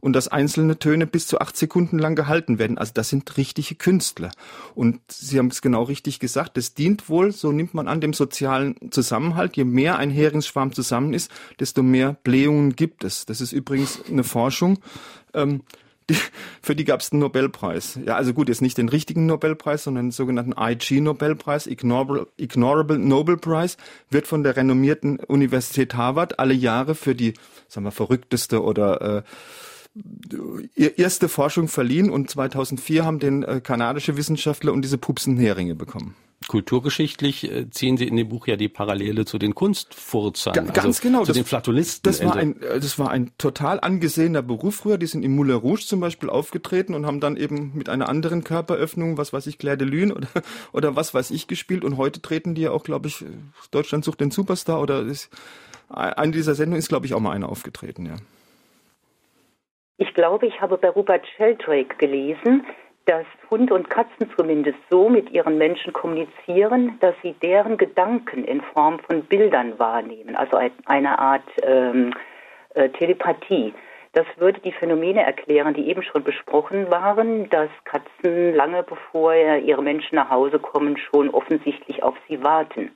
und dass einzelne Töne bis zu acht Sekunden lang gehalten werden. Also das sind richtige Künstler. Und Sie haben es genau richtig gesagt, das dient wohl, so nimmt man an, dem sozialen Zusammenhalt. Je mehr ein Heringsschwarm zusammen ist, desto mehr Blähungen gibt es. Das ist übrigens eine Forschung. Ähm, die, für die gab es einen Nobelpreis. Ja, also gut, jetzt nicht den richtigen Nobelpreis, sondern den sogenannten IG-Nobelpreis, Ignorable, Ignorable Nobel Prize, wird von der renommierten Universität Harvard alle Jahre für die, sagen wir, verrückteste oder äh, erste Forschung verliehen und 2004 haben den äh, kanadische Wissenschaftler und diese Pupsenheringe bekommen. Kulturgeschichtlich äh, ziehen Sie in dem Buch ja die Parallele zu den Kunstfurzern, Ga ganz also genau, zu das, den Flatulisten. Das war ein, äh, das war ein total angesehener Beruf früher. Die sind im Moulin Rouge zum Beispiel aufgetreten und haben dann eben mit einer anderen Körperöffnung, was weiß ich, Claire de Lune oder oder was weiß ich gespielt. Und heute treten die ja auch, glaube ich, Deutschland sucht den Superstar oder ist, eine dieser Sendungen ist, glaube ich, auch mal einer aufgetreten, ja. Ich glaube, ich habe bei Rupert Sheldrake gelesen, dass Hunde und Katzen zumindest so mit ihren Menschen kommunizieren, dass sie deren Gedanken in Form von Bildern wahrnehmen, also eine Art ähm, äh, Telepathie. Das würde die Phänomene erklären, die eben schon besprochen waren, dass Katzen lange bevor ihre Menschen nach Hause kommen, schon offensichtlich auf sie warten.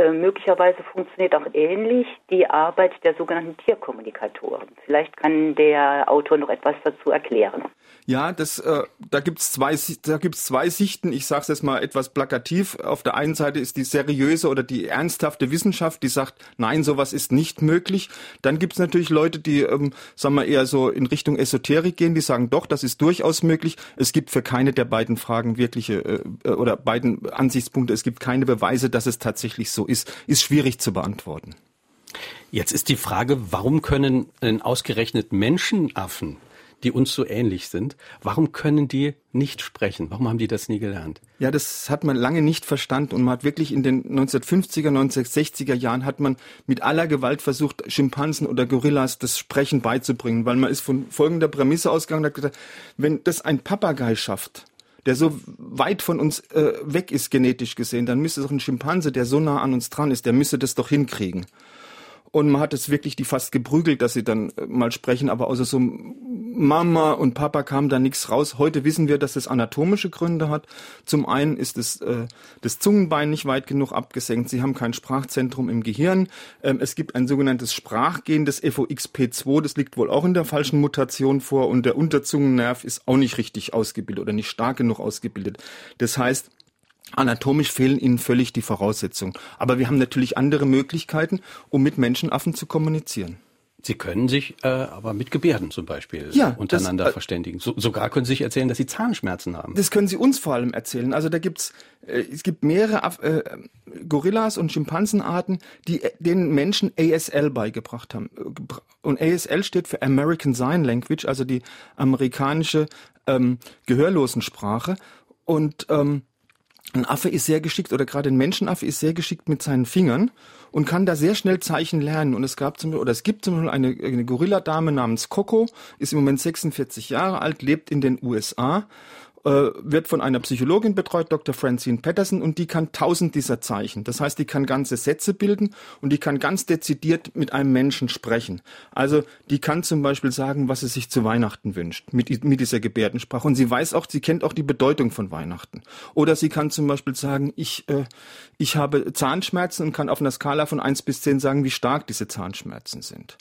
Äh, möglicherweise funktioniert auch ähnlich die Arbeit der sogenannten Tierkommunikatoren. Vielleicht kann der Autor noch etwas dazu erklären. Ja, das, äh, da gibt's zwei, da gibt's zwei Sichten. Ich sage es jetzt mal etwas plakativ. Auf der einen Seite ist die seriöse oder die ernsthafte Wissenschaft, die sagt, nein, sowas ist nicht möglich. Dann gibt's natürlich Leute, die, ähm, sagen wir eher so in Richtung Esoterik gehen, die sagen, doch, das ist durchaus möglich. Es gibt für keine der beiden Fragen wirkliche äh, äh oder beiden Ansichtspunkte, es gibt keine Beweise, dass es tatsächlich so ist. Ist schwierig zu beantworten. Jetzt ist die Frage, warum können ausgerechnet Menschenaffen die uns so ähnlich sind. Warum können die nicht sprechen? Warum haben die das nie gelernt? Ja, das hat man lange nicht verstanden und man hat wirklich in den 1950er, 1960er Jahren hat man mit aller Gewalt versucht, Schimpansen oder Gorillas das Sprechen beizubringen, weil man ist von folgender Prämisse ausgegangen, hat gesagt, wenn das ein Papagei schafft, der so weit von uns äh, weg ist genetisch gesehen, dann müsste doch ein Schimpanse, der so nah an uns dran ist, der müsste das doch hinkriegen. Und man hat es wirklich die fast geprügelt, dass sie dann äh, mal sprechen, aber außer so Mama und Papa kam da nichts raus. Heute wissen wir, dass das anatomische Gründe hat. Zum einen ist es, äh, das Zungenbein nicht weit genug abgesenkt. Sie haben kein Sprachzentrum im Gehirn. Ähm, es gibt ein sogenanntes Sprachgen, das FOXP2, das liegt wohl auch in der falschen Mutation vor und der Unterzungennerv ist auch nicht richtig ausgebildet oder nicht stark genug ausgebildet. Das heißt, Anatomisch fehlen ihnen völlig die Voraussetzungen. Aber wir haben natürlich andere Möglichkeiten, um mit Menschenaffen zu kommunizieren. Sie können sich äh, aber mit Gebärden zum Beispiel ja, untereinander das, äh, verständigen. So, sogar können Sie sich erzählen, dass Sie Zahnschmerzen haben. Das können Sie uns vor allem erzählen. Also da gibt's äh, es gibt mehrere äh, Gorillas und Schimpansenarten, die äh, den Menschen ASL beigebracht haben. Und ASL steht für American Sign Language, also die amerikanische ähm, Gehörlosensprache. Und ähm, ein Affe ist sehr geschickt oder gerade ein Menschenaffe ist sehr geschickt mit seinen Fingern und kann da sehr schnell Zeichen lernen. Und es gab zum Beispiel, oder es gibt zum Beispiel eine, eine Gorilladame namens Coco, ist im Moment 46 Jahre alt, lebt in den USA wird von einer Psychologin betreut, Dr. Francine Patterson, und die kann tausend dieser Zeichen. Das heißt, die kann ganze Sätze bilden und die kann ganz dezidiert mit einem Menschen sprechen. Also die kann zum Beispiel sagen, was sie sich zu Weihnachten wünscht, mit, mit dieser Gebärdensprache. Und sie weiß auch, sie kennt auch die Bedeutung von Weihnachten. Oder sie kann zum Beispiel sagen, ich, äh, ich habe Zahnschmerzen und kann auf einer Skala von eins bis zehn sagen, wie stark diese Zahnschmerzen sind.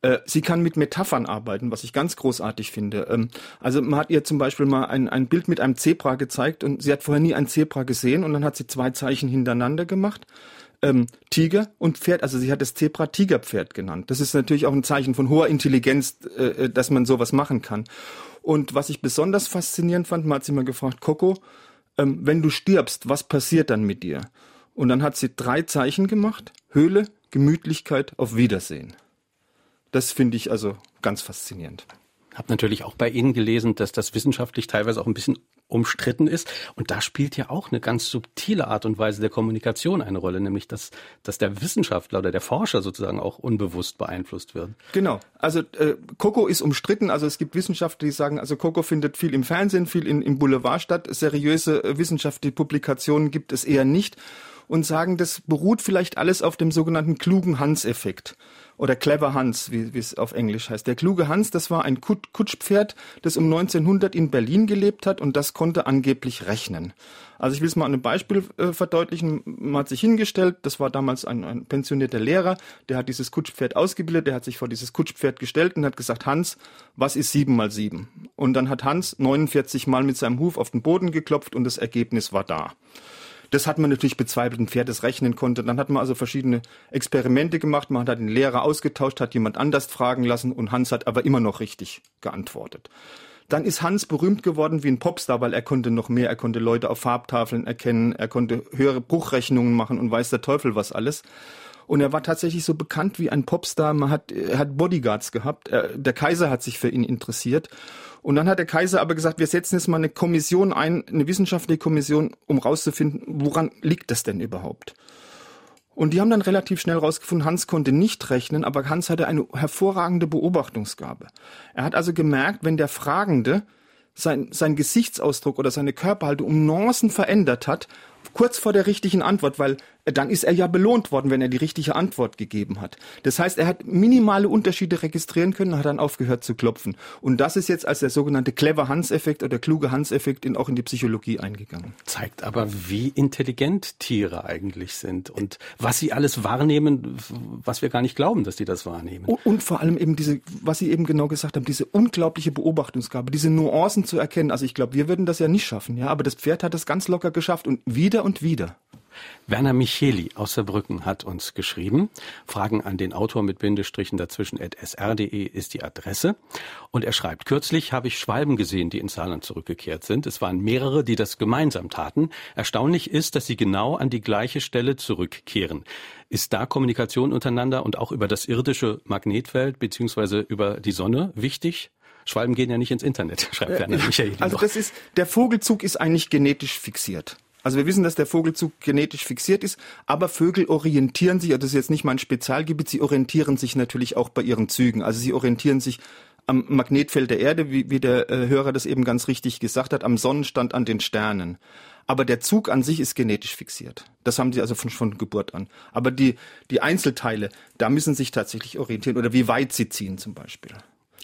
Äh, sie kann mit Metaphern arbeiten, was ich ganz großartig finde. Ähm, also man hat ihr zum Beispiel mal ein, ein Bild mit einem Zebra gezeigt und sie hat vorher nie ein Zebra gesehen und dann hat sie zwei Zeichen hintereinander gemacht. Ähm, Tiger und Pferd, also sie hat das Zebra Tigerpferd genannt. Das ist natürlich auch ein Zeichen von hoher Intelligenz, äh, äh, dass man sowas machen kann. Und was ich besonders faszinierend fand, man hat sie mal gefragt, Coco, ähm, wenn du stirbst, was passiert dann mit dir? Und dann hat sie drei Zeichen gemacht. Höhle, Gemütlichkeit, auf Wiedersehen. Das finde ich also ganz faszinierend. Hab natürlich auch bei Ihnen gelesen, dass das wissenschaftlich teilweise auch ein bisschen umstritten ist. Und da spielt ja auch eine ganz subtile Art und Weise der Kommunikation eine Rolle, nämlich dass, dass der Wissenschaftler oder der Forscher sozusagen auch unbewusst beeinflusst wird. Genau. Also äh, Coco ist umstritten. Also es gibt Wissenschaftler, die sagen, also Coco findet viel im Fernsehen, viel in, im Boulevard statt. Seriöse äh, wissenschaftliche Publikationen gibt es eher nicht und sagen, das beruht vielleicht alles auf dem sogenannten klugen Hans-Effekt oder Clever Hans, wie, wie es auf Englisch heißt. Der kluge Hans, das war ein Kutschpferd, das um 1900 in Berlin gelebt hat und das konnte angeblich rechnen. Also ich will es mal an einem Beispiel äh, verdeutlichen. Man hat sich hingestellt, das war damals ein, ein pensionierter Lehrer, der hat dieses Kutschpferd ausgebildet, der hat sich vor dieses Kutschpferd gestellt und hat gesagt, Hans, was ist sieben mal sieben? Und dann hat Hans 49 Mal mit seinem Huf auf den Boden geklopft und das Ergebnis war da. Das hat man natürlich bezweifelt, ein Pferd das rechnen konnte. Dann hat man also verschiedene Experimente gemacht. Man hat den Lehrer ausgetauscht, hat jemand anders fragen lassen und Hans hat aber immer noch richtig geantwortet. Dann ist Hans berühmt geworden wie ein Popstar, weil er konnte noch mehr. Er konnte Leute auf Farbtafeln erkennen, er konnte höhere Bruchrechnungen machen und weiß der Teufel was alles. Und er war tatsächlich so bekannt wie ein Popstar. Man hat, er hat Bodyguards gehabt. Er, der Kaiser hat sich für ihn interessiert. Und dann hat der Kaiser aber gesagt, wir setzen jetzt mal eine Kommission ein, eine wissenschaftliche Kommission, um rauszufinden, woran liegt das denn überhaupt? Und die haben dann relativ schnell rausgefunden, Hans konnte nicht rechnen, aber Hans hatte eine hervorragende Beobachtungsgabe. Er hat also gemerkt, wenn der Fragende sein, sein Gesichtsausdruck oder seine Körperhaltung um Nuancen verändert hat, kurz vor der richtigen Antwort, weil dann ist er ja belohnt worden, wenn er die richtige Antwort gegeben hat. Das heißt, er hat minimale Unterschiede registrieren können und hat dann aufgehört zu klopfen. Und das ist jetzt als der sogenannte clever Hans-Effekt oder kluge Hans-Effekt in, auch in die Psychologie eingegangen. Zeigt aber, wie intelligent Tiere eigentlich sind und was sie alles wahrnehmen, was wir gar nicht glauben, dass sie das wahrnehmen. Und, vor allem eben diese, was Sie eben genau gesagt haben, diese unglaubliche Beobachtungsgabe, diese Nuancen zu erkennen. Also ich glaube, wir würden das ja nicht schaffen, ja, aber das Pferd hat es ganz locker geschafft und wieder und wieder. Werner Micheli aus Saarbrücken hat uns geschrieben. Fragen an den Autor mit Bindestrichen dazwischen sr.de ist die Adresse. Und er schreibt, kürzlich habe ich Schwalben gesehen, die ins Saarland zurückgekehrt sind. Es waren mehrere, die das gemeinsam taten. Erstaunlich ist, dass sie genau an die gleiche Stelle zurückkehren. Ist da Kommunikation untereinander und auch über das irdische Magnetfeld beziehungsweise über die Sonne wichtig? Schwalben gehen ja nicht ins Internet, schreibt Werner Michael. Also das ist, der Vogelzug ist eigentlich genetisch fixiert. Also wir wissen, dass der Vogelzug genetisch fixiert ist, aber Vögel orientieren sich, also das ist jetzt nicht mein Spezialgebiet, sie orientieren sich natürlich auch bei ihren Zügen. Also sie orientieren sich am Magnetfeld der Erde, wie, wie der äh, Hörer das eben ganz richtig gesagt hat, am Sonnenstand, an den Sternen. Aber der Zug an sich ist genetisch fixiert. Das haben sie also von, von Geburt an. Aber die, die Einzelteile, da müssen sich tatsächlich orientieren oder wie weit sie ziehen zum Beispiel.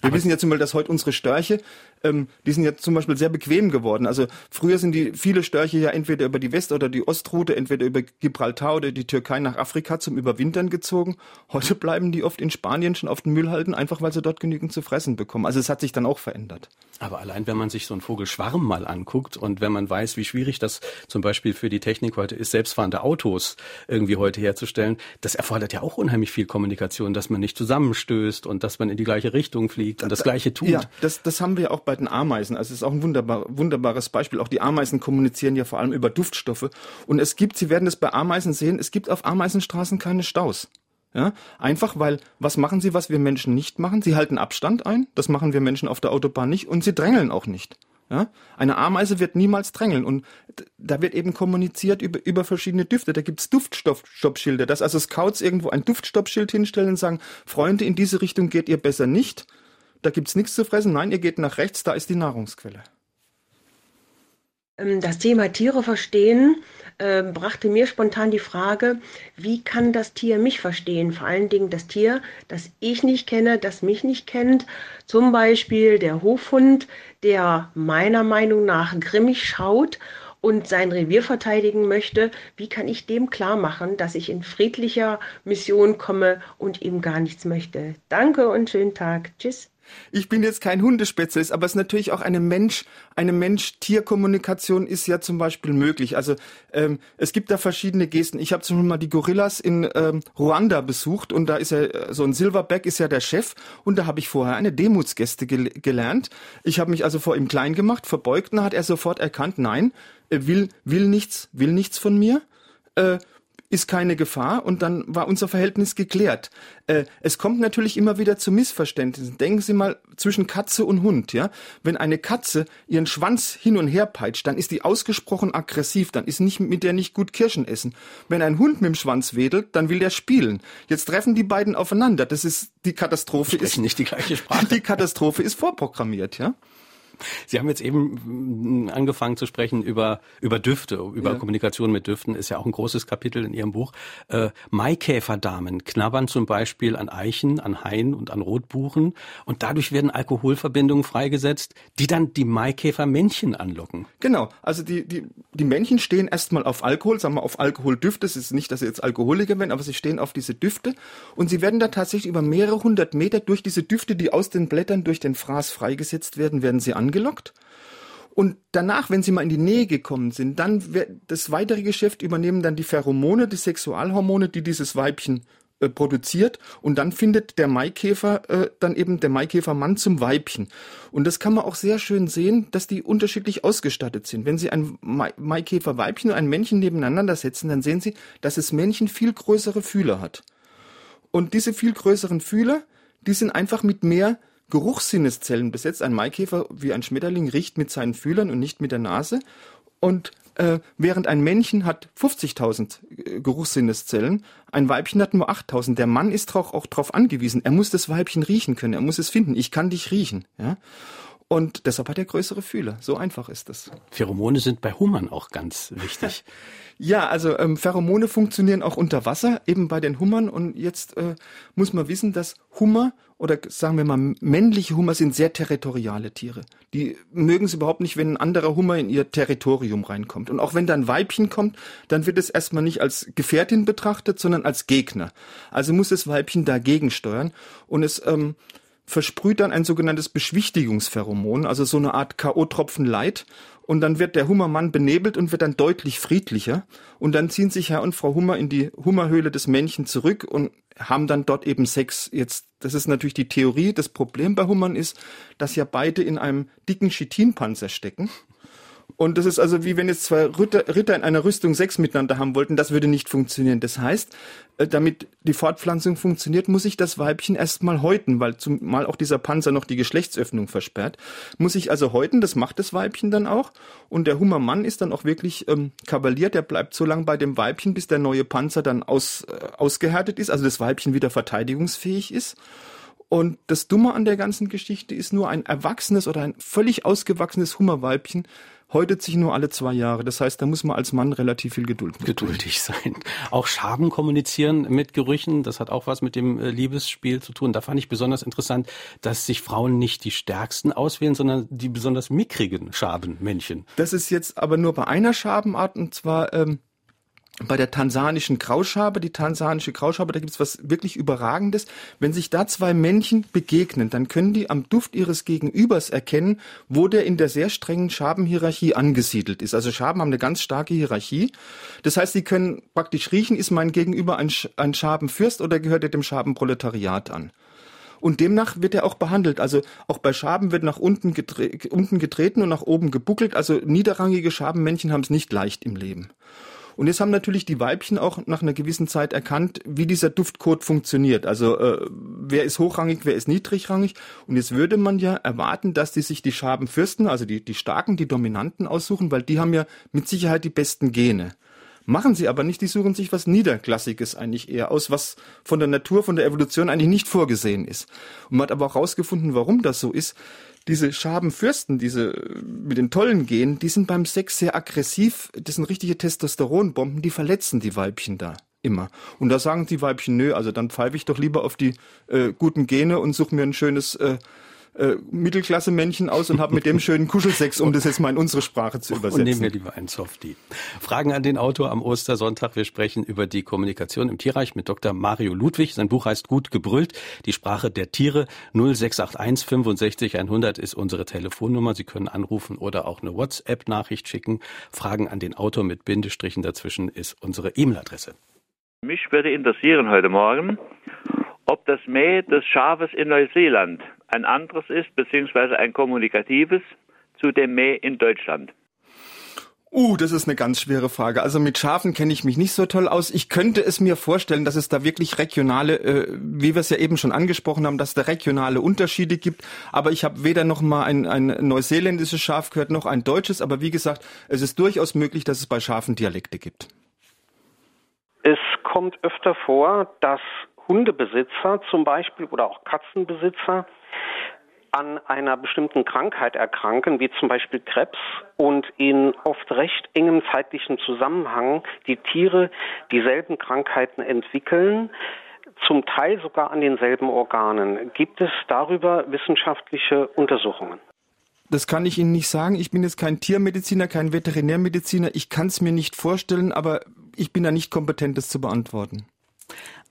Wir wissen ja zum Beispiel, dass heute unsere Störche, ähm, die sind ja zum Beispiel sehr bequem geworden. Also früher sind die viele Störche ja entweder über die West- oder die Ostroute, entweder über Gibraltar oder die Türkei nach Afrika zum Überwintern gezogen. Heute bleiben die oft in Spanien schon auf den Müllhalden, einfach weil sie dort genügend zu fressen bekommen. Also es hat sich dann auch verändert. Aber allein wenn man sich so einen Vogelschwarm mal anguckt und wenn man weiß, wie schwierig das zum Beispiel für die Technik heute ist, selbstfahrende Autos irgendwie heute herzustellen, das erfordert ja auch unheimlich viel Kommunikation, dass man nicht zusammenstößt und dass man in die gleiche Richtung fliegt und das Gleiche tut. Ja, das, das haben wir auch bei den Ameisen. Also es ist auch ein wunderbar, wunderbares Beispiel. Auch die Ameisen kommunizieren ja vor allem über Duftstoffe. Und es gibt, Sie werden es bei Ameisen sehen, es gibt auf Ameisenstraßen keine Staus. Ja, einfach weil, was machen sie, was wir Menschen nicht machen? Sie halten Abstand ein, das machen wir Menschen auf der Autobahn nicht und sie drängeln auch nicht. Ja? Eine Ameise wird niemals drängeln und da wird eben kommuniziert über, über verschiedene Düfte. Da gibt's Duftstoppschilder, dass also Scouts irgendwo ein Duftstoppschild hinstellen und sagen, Freunde, in diese Richtung geht ihr besser nicht. Da gibt's nichts zu fressen. Nein, ihr geht nach rechts, da ist die Nahrungsquelle. Ähm, das Thema Tiere verstehen äh, brachte mir spontan die Frage, wie kann das Tier mich verstehen? Vor allen Dingen das Tier, das ich nicht kenne, das mich nicht kennt. Zum Beispiel der Hofhund, der meiner Meinung nach grimmig schaut und sein Revier verteidigen möchte. Wie kann ich dem klar machen, dass ich in friedlicher Mission komme und ihm gar nichts möchte? Danke und schönen Tag. Tschüss. Ich bin jetzt kein Hundespezialist, aber es ist natürlich auch eine Mensch, eine Mensch-Tier-Kommunikation ist ja zum Beispiel möglich. Also ähm, es gibt da verschiedene Gesten. Ich habe zum Beispiel mal die Gorillas in ähm, Ruanda besucht und da ist ja äh, so ein Silverback ist ja der Chef und da habe ich vorher eine Demutsgeste gel gelernt. Ich habe mich also vor ihm klein gemacht, verbeugt und hat er sofort erkannt, nein, will will nichts, will nichts von mir. Äh, ist keine Gefahr und dann war unser Verhältnis geklärt. Äh, es kommt natürlich immer wieder zu Missverständnissen. Denken Sie mal zwischen Katze und Hund, ja? Wenn eine Katze ihren Schwanz hin und her peitscht, dann ist die ausgesprochen aggressiv, dann ist nicht mit der nicht gut Kirschen essen. Wenn ein Hund mit dem Schwanz wedelt, dann will der spielen. Jetzt treffen die beiden aufeinander. Das ist die Katastrophe ist nicht die gleiche Sprache. Die Katastrophe ist vorprogrammiert, ja? Sie haben jetzt eben angefangen zu sprechen über, über Düfte, über ja. Kommunikation mit Düften, ist ja auch ein großes Kapitel in Ihrem Buch. Äh, Maikäferdamen knabbern zum Beispiel an Eichen, an Hain und an Rotbuchen und dadurch werden Alkoholverbindungen freigesetzt, die dann die Maikäfermännchen anlocken. Genau, also die, die, die Männchen stehen erstmal auf Alkohol, sagen wir auf Alkoholdüfte, es ist nicht, dass sie jetzt Alkoholiker werden, aber sie stehen auf diese Düfte und sie werden da tatsächlich über mehrere hundert Meter durch diese Düfte, die aus den Blättern durch den Fraß freigesetzt werden, werden sie an angelockt. Und danach, wenn sie mal in die Nähe gekommen sind, dann das weitere Geschäft übernehmen dann die Pheromone, die Sexualhormone, die dieses Weibchen äh, produziert. Und dann findet der Maikäfer äh, dann eben der Maikäfermann zum Weibchen. Und das kann man auch sehr schön sehen, dass die unterschiedlich ausgestattet sind. Wenn Sie ein Maikäferweibchen und ein Männchen nebeneinander setzen, dann sehen Sie, dass das Männchen viel größere Fühler hat. Und diese viel größeren Fühler, die sind einfach mit mehr Geruchssinneszellen besetzt. Ein Maikäfer wie ein Schmetterling riecht mit seinen Fühlern und nicht mit der Nase. Und äh, während ein Männchen hat 50.000 äh, Geruchssinneszellen, ein Weibchen hat nur 8.000. Der Mann ist auch, auch darauf angewiesen. Er muss das Weibchen riechen können. Er muss es finden. Ich kann dich riechen. Ja? Und deshalb hat er größere Fühler. So einfach ist das. Pheromone sind bei Hummern auch ganz wichtig. ja, also ähm, Pheromone funktionieren auch unter Wasser, eben bei den Hummern. Und jetzt äh, muss man wissen, dass Hummer oder sagen wir mal männliche Hummer sind sehr territoriale Tiere. Die mögen es überhaupt nicht, wenn ein anderer Hummer in ihr Territorium reinkommt. Und auch wenn da ein Weibchen kommt, dann wird es erstmal nicht als Gefährtin betrachtet, sondern als Gegner. Also muss das Weibchen dagegen steuern. Und es ähm, versprüht dann ein sogenanntes Beschwichtigungspheromon, also so eine Art K.O.-Tropfen Light. Und dann wird der Hummermann benebelt und wird dann deutlich friedlicher. Und dann ziehen sich Herr und Frau Hummer in die Hummerhöhle des Männchen zurück und haben dann dort eben Sex. Jetzt, das ist natürlich die Theorie. Das Problem bei Hummern ist, dass ja beide in einem dicken Chitinpanzer stecken. Und das ist also wie wenn jetzt zwei Ritter, Ritter in einer Rüstung Sex miteinander haben wollten, das würde nicht funktionieren. Das heißt, äh, damit die Fortpflanzung funktioniert, muss ich das Weibchen erstmal häuten, weil zumal auch dieser Panzer noch die Geschlechtsöffnung versperrt. Muss ich also häuten, das macht das Weibchen dann auch. Und der Hummermann ist dann auch wirklich ähm, Kavalier, der bleibt so lange bei dem Weibchen, bis der neue Panzer dann aus, äh, ausgehärtet ist, also das Weibchen wieder verteidigungsfähig ist. Und das Dumme an der ganzen Geschichte ist nur ein erwachsenes oder ein völlig ausgewachsenes Hummerweibchen häutet sich nur alle zwei Jahre. Das heißt, da muss man als Mann relativ viel Geduld mit Geduldig sein. Auch Schaben kommunizieren mit Gerüchen, das hat auch was mit dem äh, Liebesspiel zu tun. Da fand ich besonders interessant, dass sich Frauen nicht die stärksten auswählen, sondern die besonders mickrigen Schabenmännchen. Das ist jetzt aber nur bei einer Schabenart und zwar ähm, bei der tansanischen Grauschabe, die tansanische Grauschabe, da gibt's was wirklich Überragendes. Wenn sich da zwei Männchen begegnen, dann können die am Duft ihres Gegenübers erkennen, wo der in der sehr strengen Schabenhierarchie angesiedelt ist. Also Schaben haben eine ganz starke Hierarchie. Das heißt, sie können praktisch riechen, ist mein Gegenüber ein, ein Schabenfürst oder gehört er dem Schabenproletariat an. Und demnach wird er auch behandelt. Also auch bei Schaben wird nach unten, getre unten getreten und nach oben gebuckelt. Also niederrangige Schabenmännchen haben es nicht leicht im Leben. Und jetzt haben natürlich die Weibchen auch nach einer gewissen Zeit erkannt, wie dieser Duftcode funktioniert. Also äh, wer ist hochrangig, wer ist niedrigrangig. Und jetzt würde man ja erwarten, dass die sich die Schabenfürsten, also die, die Starken, die Dominanten aussuchen, weil die haben ja mit Sicherheit die besten Gene. Machen sie aber nicht, die suchen sich was Niederklassiges eigentlich eher aus, was von der Natur, von der Evolution eigentlich nicht vorgesehen ist. Und man hat aber auch herausgefunden, warum das so ist diese Schabenfürsten, diese mit den tollen Genen, die sind beim Sex sehr aggressiv. Das sind richtige Testosteronbomben, die verletzen die Weibchen da immer. Und da sagen die Weibchen, nö, also dann pfeife ich doch lieber auf die äh, guten Gene und suche mir ein schönes äh, äh, Mittelklasse-Männchen aus und habe mit dem schönen Kuschelsex, um das jetzt mal in unsere Sprache zu übersetzen. Und nehmen wir lieber einen Softie. Fragen an den Autor am Ostersonntag. Wir sprechen über die Kommunikation im Tierreich mit Dr. Mario Ludwig. Sein Buch heißt Gut gebrüllt, die Sprache der Tiere. 0681 65 100 ist unsere Telefonnummer. Sie können anrufen oder auch eine WhatsApp-Nachricht schicken. Fragen an den Autor mit Bindestrichen dazwischen ist unsere E-Mail-Adresse. Mich würde interessieren heute Morgen, ob das Mäh des Schafes in Neuseeland ein anderes ist, beziehungsweise ein kommunikatives zu dem Mäh in Deutschland. Uh, das ist eine ganz schwere Frage. Also mit Schafen kenne ich mich nicht so toll aus. Ich könnte es mir vorstellen, dass es da wirklich regionale, äh, wie wir es ja eben schon angesprochen haben, dass es da regionale Unterschiede gibt. Aber ich habe weder noch mal ein, ein neuseeländisches Schaf gehört, noch ein deutsches. Aber wie gesagt, es ist durchaus möglich, dass es bei Schafen Dialekte gibt. Es kommt öfter vor, dass Hundebesitzer zum Beispiel oder auch Katzenbesitzer an einer bestimmten Krankheit erkranken, wie zum Beispiel Krebs, und in oft recht engem zeitlichen Zusammenhang die Tiere dieselben Krankheiten entwickeln, zum Teil sogar an denselben Organen. Gibt es darüber wissenschaftliche Untersuchungen? Das kann ich Ihnen nicht sagen. Ich bin jetzt kein Tiermediziner, kein Veterinärmediziner. Ich kann es mir nicht vorstellen, aber ich bin da nicht kompetent, das zu beantworten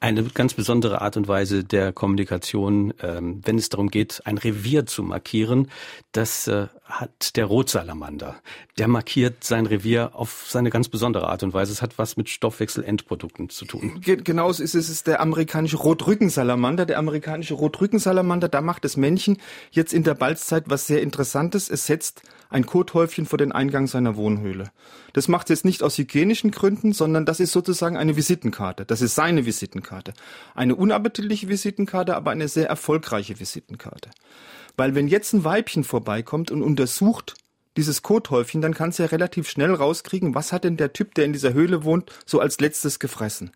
eine ganz besondere Art und Weise der Kommunikation, ähm, wenn es darum geht, ein Revier zu markieren. Das äh, hat der Rotsalamander. Der markiert sein Revier auf seine ganz besondere Art und Weise. Es hat was mit Stoffwechselendprodukten zu tun. Genauso ist es, es ist der amerikanische Rotrückensalamander. Der amerikanische Rotrückensalamander, da macht das Männchen jetzt in der Balzzeit was sehr Interessantes. Es setzt ein Kothäufchen vor den Eingang seiner Wohnhöhle. Das macht es jetzt nicht aus hygienischen Gründen, sondern das ist sozusagen eine Visitenkarte. Das ist seine Visitenkarte. Eine unappetitliche Visitenkarte, aber eine sehr erfolgreiche Visitenkarte. Weil wenn jetzt ein Weibchen vorbeikommt und untersucht dieses Kothäufchen, dann kannst du ja relativ schnell rauskriegen, was hat denn der Typ, der in dieser Höhle wohnt, so als letztes gefressen.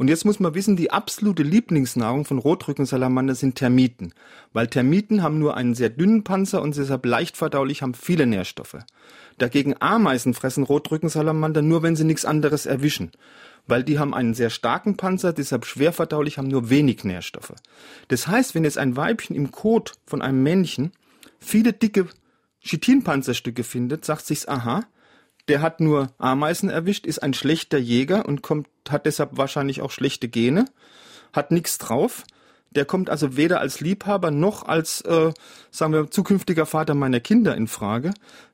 Und jetzt muss man wissen, die absolute Lieblingsnahrung von Rotrückensalamander sind Termiten. Weil Termiten haben nur einen sehr dünnen Panzer und deshalb leicht verdaulich, haben viele Nährstoffe. Dagegen Ameisen fressen Rotrückensalamander nur, wenn sie nichts anderes erwischen. Weil die haben einen sehr starken Panzer, deshalb schwer verdaulich, haben nur wenig Nährstoffe. Das heißt, wenn jetzt ein Weibchen im Kot von einem Männchen viele dicke Chitinpanzerstücke findet, sagt sich's, aha, der hat nur Ameisen erwischt, ist ein schlechter Jäger und kommt, hat deshalb wahrscheinlich auch schlechte Gene, hat nichts drauf. Der kommt also weder als Liebhaber noch als, äh, sagen wir, zukünftiger Vater meiner Kinder in Frage.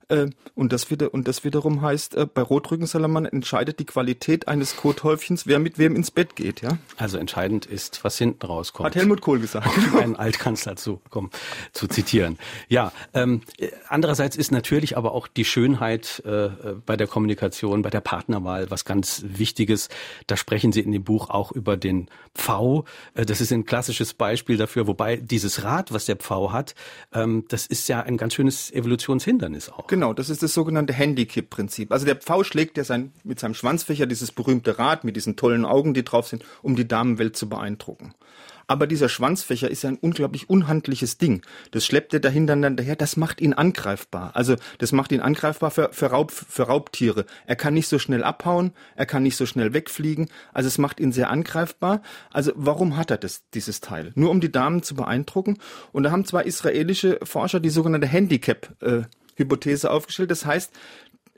Äh, und, das wieder, und das wiederum heißt, äh, bei Rotrückensalamandern entscheidet die Qualität eines Kothäufchens, wer mit wem ins Bett geht. Ja? Also entscheidend ist, was hinten rauskommt. Hat Helmut Kohl gesagt. Um einen Altkanzler zu, komm, zu zitieren. Ja, ähm, andererseits ist natürlich aber auch die Schönheit äh, bei der Kommunikation, bei der Partnerwahl was ganz Wichtiges. Da sprechen Sie in dem Buch auch über den Pfau. Äh, das ist ein klassisches Beispiel dafür, wobei dieses Rad, was der Pfau hat, ähm, das ist ja ein ganz schönes Evolutionshindernis auch. Genau, das ist das sogenannte Handicap-Prinzip. Also der Pfau schlägt ja sein, mit seinem Schwanzfächer dieses berühmte Rad mit diesen tollen Augen, die drauf sind, um die Damenwelt zu beeindrucken. Aber dieser Schwanzfächer ist ja ein unglaublich unhandliches Ding. Das schleppt er dahinter dann daher, das macht ihn angreifbar. Also das macht ihn angreifbar für, für, Raub, für Raubtiere. Er kann nicht so schnell abhauen, er kann nicht so schnell wegfliegen. Also es macht ihn sehr angreifbar. Also warum hat er das, dieses Teil? Nur um die Damen zu beeindrucken. Und da haben zwei israelische Forscher die sogenannte Handicap äh, Hypothese aufgestellt. Das heißt,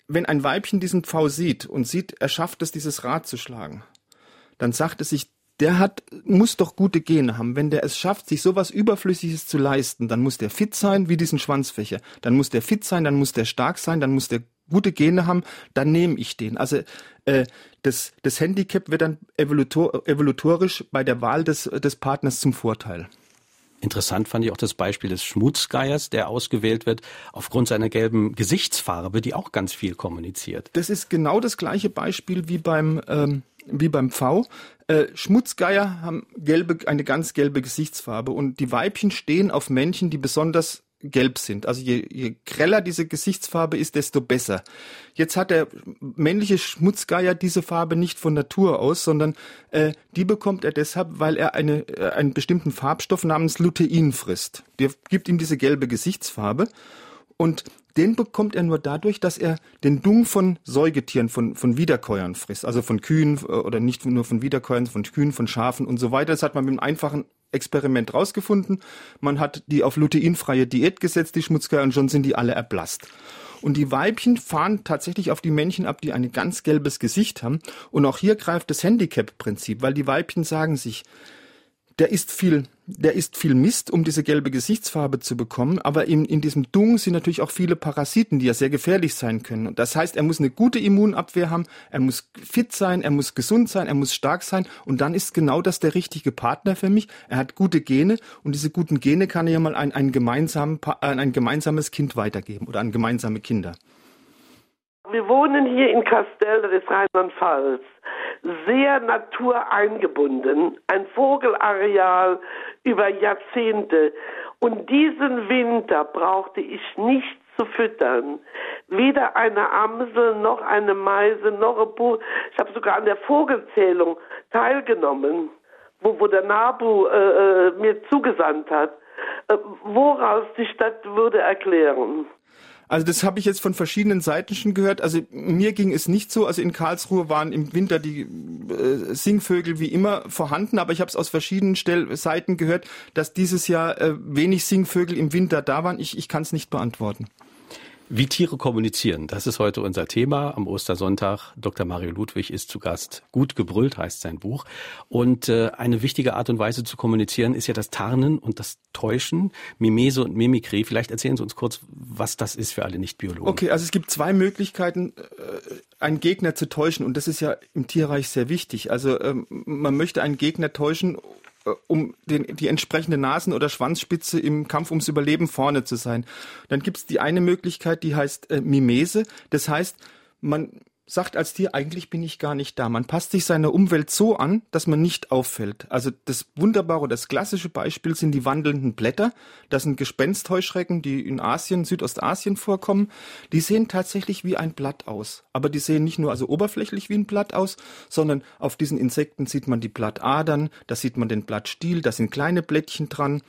wenn ein Weibchen diesen Pfau sieht und sieht, er schafft es, dieses Rad zu schlagen, dann sagt es sich, der hat, muss doch gute Gene haben. Wenn der es schafft, sich sowas Überflüssiges zu leisten, dann muss der fit sein wie diesen Schwanzfächer. Dann muss der fit sein, dann muss der stark sein, dann muss der gute Gene haben, dann nehme ich den. Also äh, das, das Handicap wird dann evolutor, evolutorisch bei der Wahl des, des Partners zum Vorteil. Interessant fand ich auch das Beispiel des Schmutzgeiers, der ausgewählt wird aufgrund seiner gelben Gesichtsfarbe, die auch ganz viel kommuniziert. Das ist genau das gleiche Beispiel wie beim ähm, wie beim V. Äh, Schmutzgeier haben gelbe, eine ganz gelbe Gesichtsfarbe und die Weibchen stehen auf Männchen, die besonders gelb sind. Also je, je greller diese Gesichtsfarbe ist, desto besser. Jetzt hat der männliche Schmutzgeier diese Farbe nicht von Natur aus, sondern äh, die bekommt er deshalb, weil er eine, äh, einen bestimmten Farbstoff namens Lutein frisst. Der gibt ihm diese gelbe Gesichtsfarbe und den bekommt er nur dadurch, dass er den Dung von Säugetieren, von, von Wiederkäuern frisst. Also von Kühen äh, oder nicht nur von Wiederkäuern, von Kühen, von Schafen und so weiter. Das hat man mit einem einfachen Experiment rausgefunden. Man hat die auf luteinfreie Diät gesetzt, die Schmutzgeier, und schon sind die alle erblasst. Und die Weibchen fahren tatsächlich auf die Männchen ab, die ein ganz gelbes Gesicht haben. Und auch hier greift das Handicap-Prinzip, weil die Weibchen sagen sich, der ist viel, der ist viel Mist, um diese gelbe Gesichtsfarbe zu bekommen, aber in, in diesem Dung sind natürlich auch viele Parasiten, die ja sehr gefährlich sein können. Und das heißt, er muss eine gute Immunabwehr haben, er muss fit sein, er muss gesund sein, er muss stark sein und dann ist genau das der richtige Partner für mich. Er hat gute Gene und diese guten Gene kann er ja mal ein, ein, gemeinsam, ein gemeinsames Kind weitergeben oder an gemeinsame Kinder. Wir wohnen hier in Castell des Rheinland-Pfalz, sehr natureingebunden, ein Vogelareal über Jahrzehnte. Und diesen Winter brauchte ich nicht zu füttern. Weder eine Amsel noch eine Meise noch ein Buch. Ich habe sogar an der Vogelzählung teilgenommen, wo, wo der Nabu äh, äh mir zugesandt hat. Äh, woraus die Stadt würde erklären. Also das habe ich jetzt von verschiedenen Seiten schon gehört. Also mir ging es nicht so. Also in Karlsruhe waren im Winter die äh, Singvögel wie immer vorhanden, aber ich habe es aus verschiedenen Stell Seiten gehört, dass dieses Jahr äh, wenig Singvögel im Winter da waren. Ich, ich kann es nicht beantworten. Wie Tiere kommunizieren, das ist heute unser Thema am Ostersonntag. Dr. Mario Ludwig ist zu Gast. Gut gebrüllt heißt sein Buch. Und äh, eine wichtige Art und Weise zu kommunizieren ist ja das Tarnen und das Täuschen, Mimese und Mimikrie. Vielleicht erzählen Sie uns kurz, was das ist für alle Nicht-Biologen. Okay, also es gibt zwei Möglichkeiten, äh, einen Gegner zu täuschen. Und das ist ja im Tierreich sehr wichtig. Also ähm, man möchte einen Gegner täuschen, um den, die entsprechende Nasen- oder Schwanzspitze im Kampf ums Überleben vorne zu sein. Dann gibt es die eine Möglichkeit, die heißt äh, Mimese. Das heißt, man sagt als Tier, eigentlich bin ich gar nicht da. Man passt sich seiner Umwelt so an, dass man nicht auffällt. Also das wunderbare, das klassische Beispiel sind die wandelnden Blätter. Das sind Gespenstheuschrecken, die in Asien, Südostasien vorkommen. Die sehen tatsächlich wie ein Blatt aus. Aber die sehen nicht nur also oberflächlich wie ein Blatt aus, sondern auf diesen Insekten sieht man die Blattadern, da sieht man den Blattstiel, da sind kleine Blättchen dran.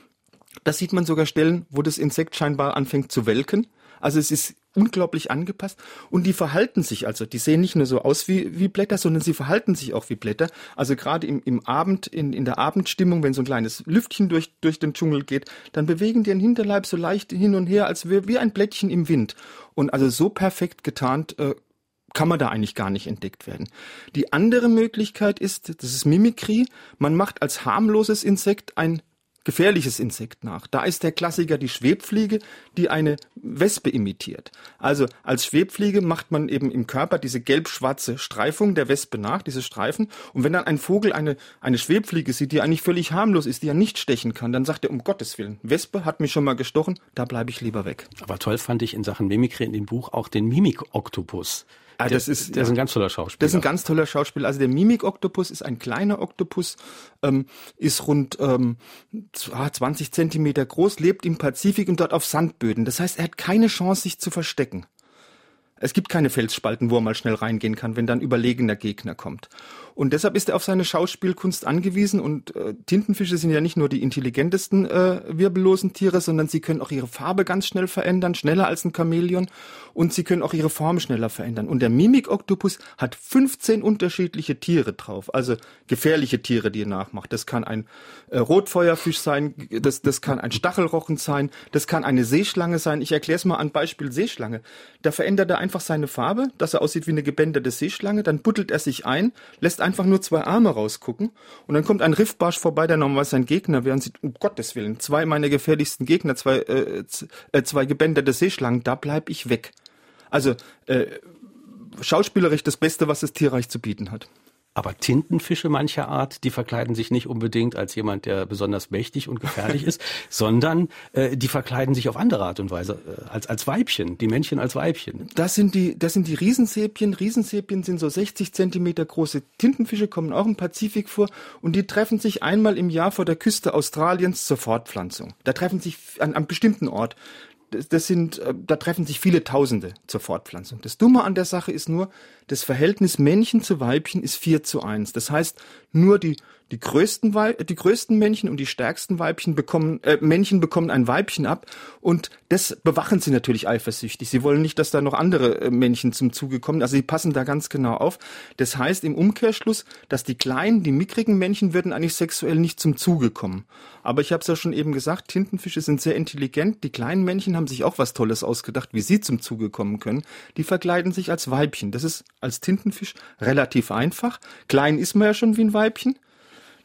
Da sieht man sogar Stellen, wo das Insekt scheinbar anfängt zu welken. Also es ist unglaublich angepasst und die verhalten sich also, die sehen nicht nur so aus wie, wie Blätter, sondern sie verhalten sich auch wie Blätter. Also gerade im, im Abend, in, in der Abendstimmung, wenn so ein kleines Lüftchen durch, durch den Dschungel geht, dann bewegen die den Hinterleib so leicht hin und her, als wie, wie ein Blättchen im Wind. Und also so perfekt getarnt äh, kann man da eigentlich gar nicht entdeckt werden. Die andere Möglichkeit ist, das ist Mimikrie. Man macht als harmloses Insekt ein gefährliches Insekt nach. Da ist der Klassiker die Schwebfliege, die eine Wespe imitiert. Also als Schwebfliege macht man eben im Körper diese gelb-schwarze Streifung der Wespe nach, diese Streifen. Und wenn dann ein Vogel eine, eine Schwebfliege sieht, die eigentlich völlig harmlos ist, die ja nicht stechen kann, dann sagt er, um Gottes Willen, Wespe hat mich schon mal gestochen, da bleibe ich lieber weg. Aber toll fand ich in Sachen Mimikry in dem Buch auch den Mimik-Oktopus. Ah, das ist, der ist ein ganz toller Schauspieler. Das ist ein ganz toller Schauspieler. Also der Mimik-Oktopus ist ein kleiner Oktopus, ähm, ist rund ähm, 20 ah, Zentimeter groß, lebt im Pazifik und dort auf Sandböden. Das heißt, er hat keine Chance, sich zu verstecken. Es gibt keine Felsspalten, wo er mal schnell reingehen kann, wenn dann überlegener Gegner kommt. Und deshalb ist er auf seine Schauspielkunst angewiesen. Und äh, Tintenfische sind ja nicht nur die intelligentesten äh, wirbellosen Tiere, sondern sie können auch ihre Farbe ganz schnell verändern, schneller als ein Chamäleon. Und sie können auch ihre Form schneller verändern. Und der Mimik-Oktopus hat 15 unterschiedliche Tiere drauf, also gefährliche Tiere, die er nachmacht. Das kann ein äh, Rotfeuerfisch sein, das, das kann ein Stachelrochen sein, das kann eine Seeschlange sein. Ich erkläre es mal an Beispiel Seeschlange. Da verändert er einfach seine Farbe, dass er aussieht wie eine gebänderte Seeschlange, dann buddelt er sich ein, lässt einfach nur zwei Arme rausgucken und dann kommt ein Riffbarsch vorbei, der normalerweise sein Gegner wäre und sieht, um Gottes Willen, zwei meiner gefährlichsten Gegner, zwei, äh, äh, zwei gebänderte Seeschlangen, da bleib ich weg. Also äh, schauspielerisch das Beste, was das Tierreich zu bieten hat. Aber Tintenfische mancher Art, die verkleiden sich nicht unbedingt als jemand, der besonders mächtig und gefährlich ist, sondern äh, die verkleiden sich auf andere Art und Weise äh, als als Weibchen, die Männchen als Weibchen. Das sind die, das sind die Riesensepien. Riesensepien sind so 60 Zentimeter große Tintenfische, kommen auch im Pazifik vor und die treffen sich einmal im Jahr vor der Küste Australiens zur Fortpflanzung. Da treffen sich an einem bestimmten Ort das sind, äh, da treffen sich viele Tausende zur Fortpflanzung. Das Dumme an der Sache ist nur, das Verhältnis Männchen zu Weibchen ist 4 zu 1. Das heißt, nur die die größten, Weib die größten Männchen und die stärksten Weibchen bekommen, äh, Männchen bekommen ein Weibchen ab und das bewachen sie natürlich eifersüchtig. Sie wollen nicht, dass da noch andere äh, Männchen zum Zuge kommen. Also sie passen da ganz genau auf. Das heißt im Umkehrschluss, dass die kleinen, die mickrigen Männchen würden eigentlich sexuell nicht zum Zuge kommen. Aber ich habe es ja schon eben gesagt, Tintenfische sind sehr intelligent. Die kleinen Männchen haben sich auch was Tolles ausgedacht, wie sie zum Zuge kommen können. Die verkleiden sich als Weibchen. Das ist als Tintenfisch relativ einfach. Klein ist man ja schon wie ein Weibchen.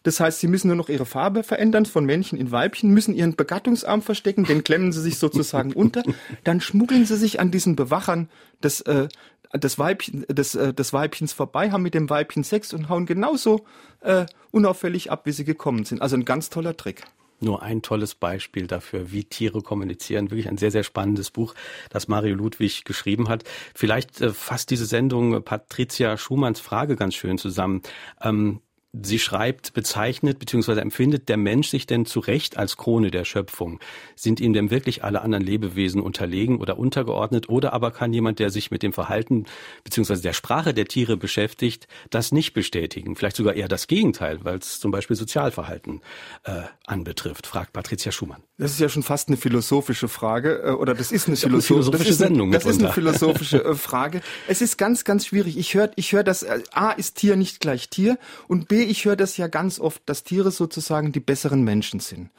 Das heißt, sie müssen nur noch ihre Farbe verändern von Männchen in Weibchen, müssen ihren Begattungsarm verstecken, den klemmen sie sich sozusagen unter, dann schmuggeln sie sich an diesen Bewachern des, äh, des, Weibchen, des, äh, des Weibchens vorbei, haben mit dem Weibchen Sex und hauen genauso äh, unauffällig ab, wie sie gekommen sind. Also ein ganz toller Trick nur ein tolles Beispiel dafür, wie Tiere kommunizieren. Wirklich ein sehr, sehr spannendes Buch, das Mario Ludwig geschrieben hat. Vielleicht äh, fasst diese Sendung Patricia Schumanns Frage ganz schön zusammen. Ähm, Sie schreibt, bezeichnet bzw. empfindet der Mensch sich denn zu Recht als Krone der Schöpfung? Sind ihm denn wirklich alle anderen Lebewesen unterlegen oder untergeordnet? Oder aber kann jemand, der sich mit dem Verhalten bzw. der Sprache der Tiere beschäftigt, das nicht bestätigen? Vielleicht sogar eher das Gegenteil, weil es zum Beispiel Sozialverhalten äh, anbetrifft, fragt Patricia Schumann. Das ist ja schon fast eine philosophische Frage, äh, oder das ist eine, Philosoph eine philosophische das Sendung. Eine, das ist eine philosophische äh, Frage. Es ist ganz, ganz schwierig. Ich höre, ich höre, dass äh, A ist Tier nicht gleich Tier und B ich höre das ja ganz oft, dass Tiere sozusagen die besseren Menschen sind.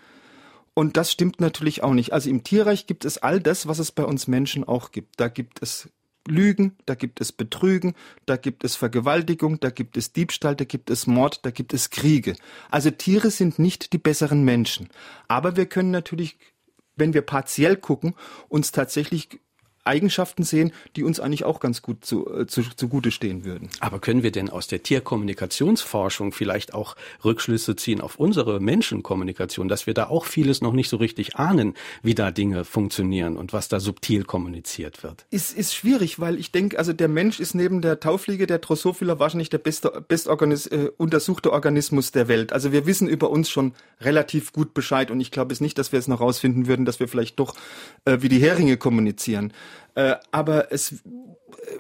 Und das stimmt natürlich auch nicht. Also im Tierreich gibt es all das, was es bei uns Menschen auch gibt. Da gibt es Lügen, da gibt es Betrügen, da gibt es Vergewaltigung, da gibt es Diebstahl, da gibt es Mord, da gibt es Kriege. Also Tiere sind nicht die besseren Menschen. Aber wir können natürlich, wenn wir partiell gucken, uns tatsächlich Eigenschaften sehen, die uns eigentlich auch ganz gut zu, äh, zu, zugute stehen würden. Aber können wir denn aus der Tierkommunikationsforschung vielleicht auch Rückschlüsse ziehen auf unsere Menschenkommunikation, dass wir da auch vieles noch nicht so richtig ahnen, wie da Dinge funktionieren und was da subtil kommuniziert wird? Ist, ist schwierig, weil ich denke, also der Mensch ist neben der Taufliege, der Drosophila wahrscheinlich der beste, best äh, untersuchte Organismus der Welt. Also wir wissen über uns schon relativ gut Bescheid und ich glaube es nicht, dass wir es noch rausfinden würden, dass wir vielleicht doch äh, wie die Heringe kommunizieren. Äh, aber es,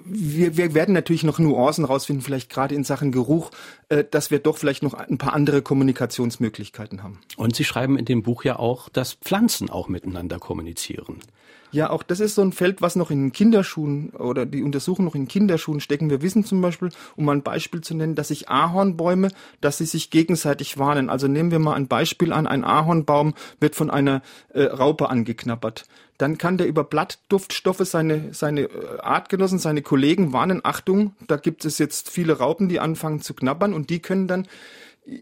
wir, wir werden natürlich noch Nuancen rausfinden, vielleicht gerade in Sachen Geruch, äh, dass wir doch vielleicht noch ein paar andere Kommunikationsmöglichkeiten haben. Und Sie schreiben in dem Buch ja auch, dass Pflanzen auch miteinander kommunizieren. Ja, auch das ist so ein Feld, was noch in Kinderschuhen oder die Untersuchungen noch in Kinderschuhen stecken. Wir wissen zum Beispiel, um mal ein Beispiel zu nennen, dass sich Ahornbäume, dass sie sich gegenseitig warnen. Also nehmen wir mal ein Beispiel an. Ein Ahornbaum wird von einer äh, Raupe angeknabbert dann kann der über Blattduftstoffe seine, seine äh, Artgenossen, seine Kollegen warnen, Achtung, da gibt es jetzt viele Raupen, die anfangen zu knabbern und die können dann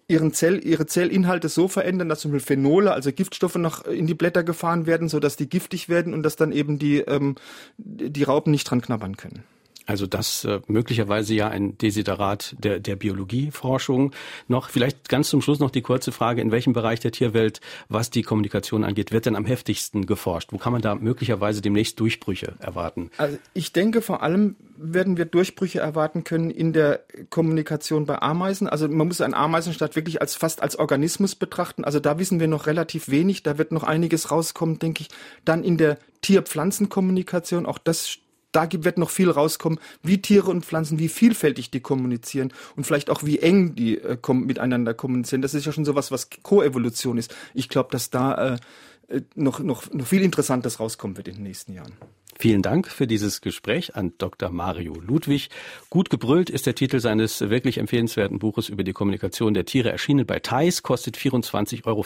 ihren Zell, ihre Zellinhalte so verändern, dass zum Beispiel Phenole, also Giftstoffe noch in die Blätter gefahren werden, so dass die giftig werden und dass dann eben die, ähm, die Raupen nicht dran knabbern können. Also das äh, möglicherweise ja ein Desiderat der, der Biologieforschung. Noch vielleicht ganz zum Schluss noch die kurze Frage, in welchem Bereich der Tierwelt, was die Kommunikation angeht, wird denn am heftigsten geforscht? Wo kann man da möglicherweise demnächst Durchbrüche erwarten? Also ich denke vor allem werden wir Durchbrüche erwarten können in der Kommunikation bei Ameisen. Also man muss einen Ameisenstaat wirklich als fast als Organismus betrachten. Also da wissen wir noch relativ wenig. Da wird noch einiges rauskommen, denke ich. Dann in der Tier-Pflanzen-Kommunikation, auch das da wird noch viel rauskommen, wie Tiere und Pflanzen, wie vielfältig die kommunizieren und vielleicht auch wie eng die äh, miteinander kommunizieren. Das ist ja schon sowas, was Koevolution ist. Ich glaube, dass da äh, äh, noch, noch, noch viel Interessantes rauskommen wird in den nächsten Jahren. Vielen Dank für dieses Gespräch an Dr. Mario Ludwig. Gut gebrüllt ist der Titel seines wirklich empfehlenswerten Buches über die Kommunikation der Tiere, erschienen bei Theis, kostet 24,95 Euro.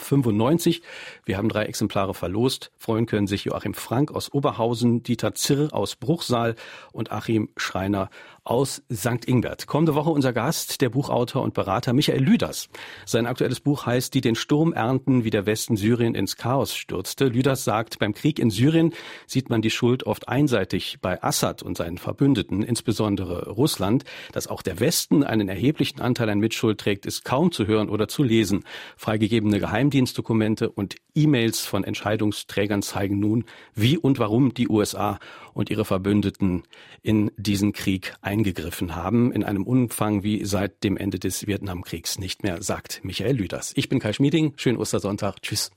Wir haben drei Exemplare verlost. Freuen können sich Joachim Frank aus Oberhausen, Dieter Zirr aus Bruchsal und Achim Schreiner aus St. Ingbert. Kommende Woche unser Gast, der Buchautor und Berater Michael Lüders. Sein aktuelles Buch heißt Die den Sturm ernten, wie der Westen Syrien ins Chaos stürzte. Lüders sagt, beim Krieg in Syrien sieht man die Schuld oft einseitig bei Assad und seinen Verbündeten, insbesondere Russland. Dass auch der Westen einen erheblichen Anteil an Mitschuld trägt, ist kaum zu hören oder zu lesen. Freigegebene Geheimdienstdokumente und E-Mails von Entscheidungsträgern zeigen nun, wie und warum die USA und ihre Verbündeten in diesen Krieg eingegriffen haben, in einem Umfang wie seit dem Ende des Vietnamkriegs nicht mehr, sagt Michael Lüders. Ich bin Kai Schmieding, schönen Ostersonntag, tschüss.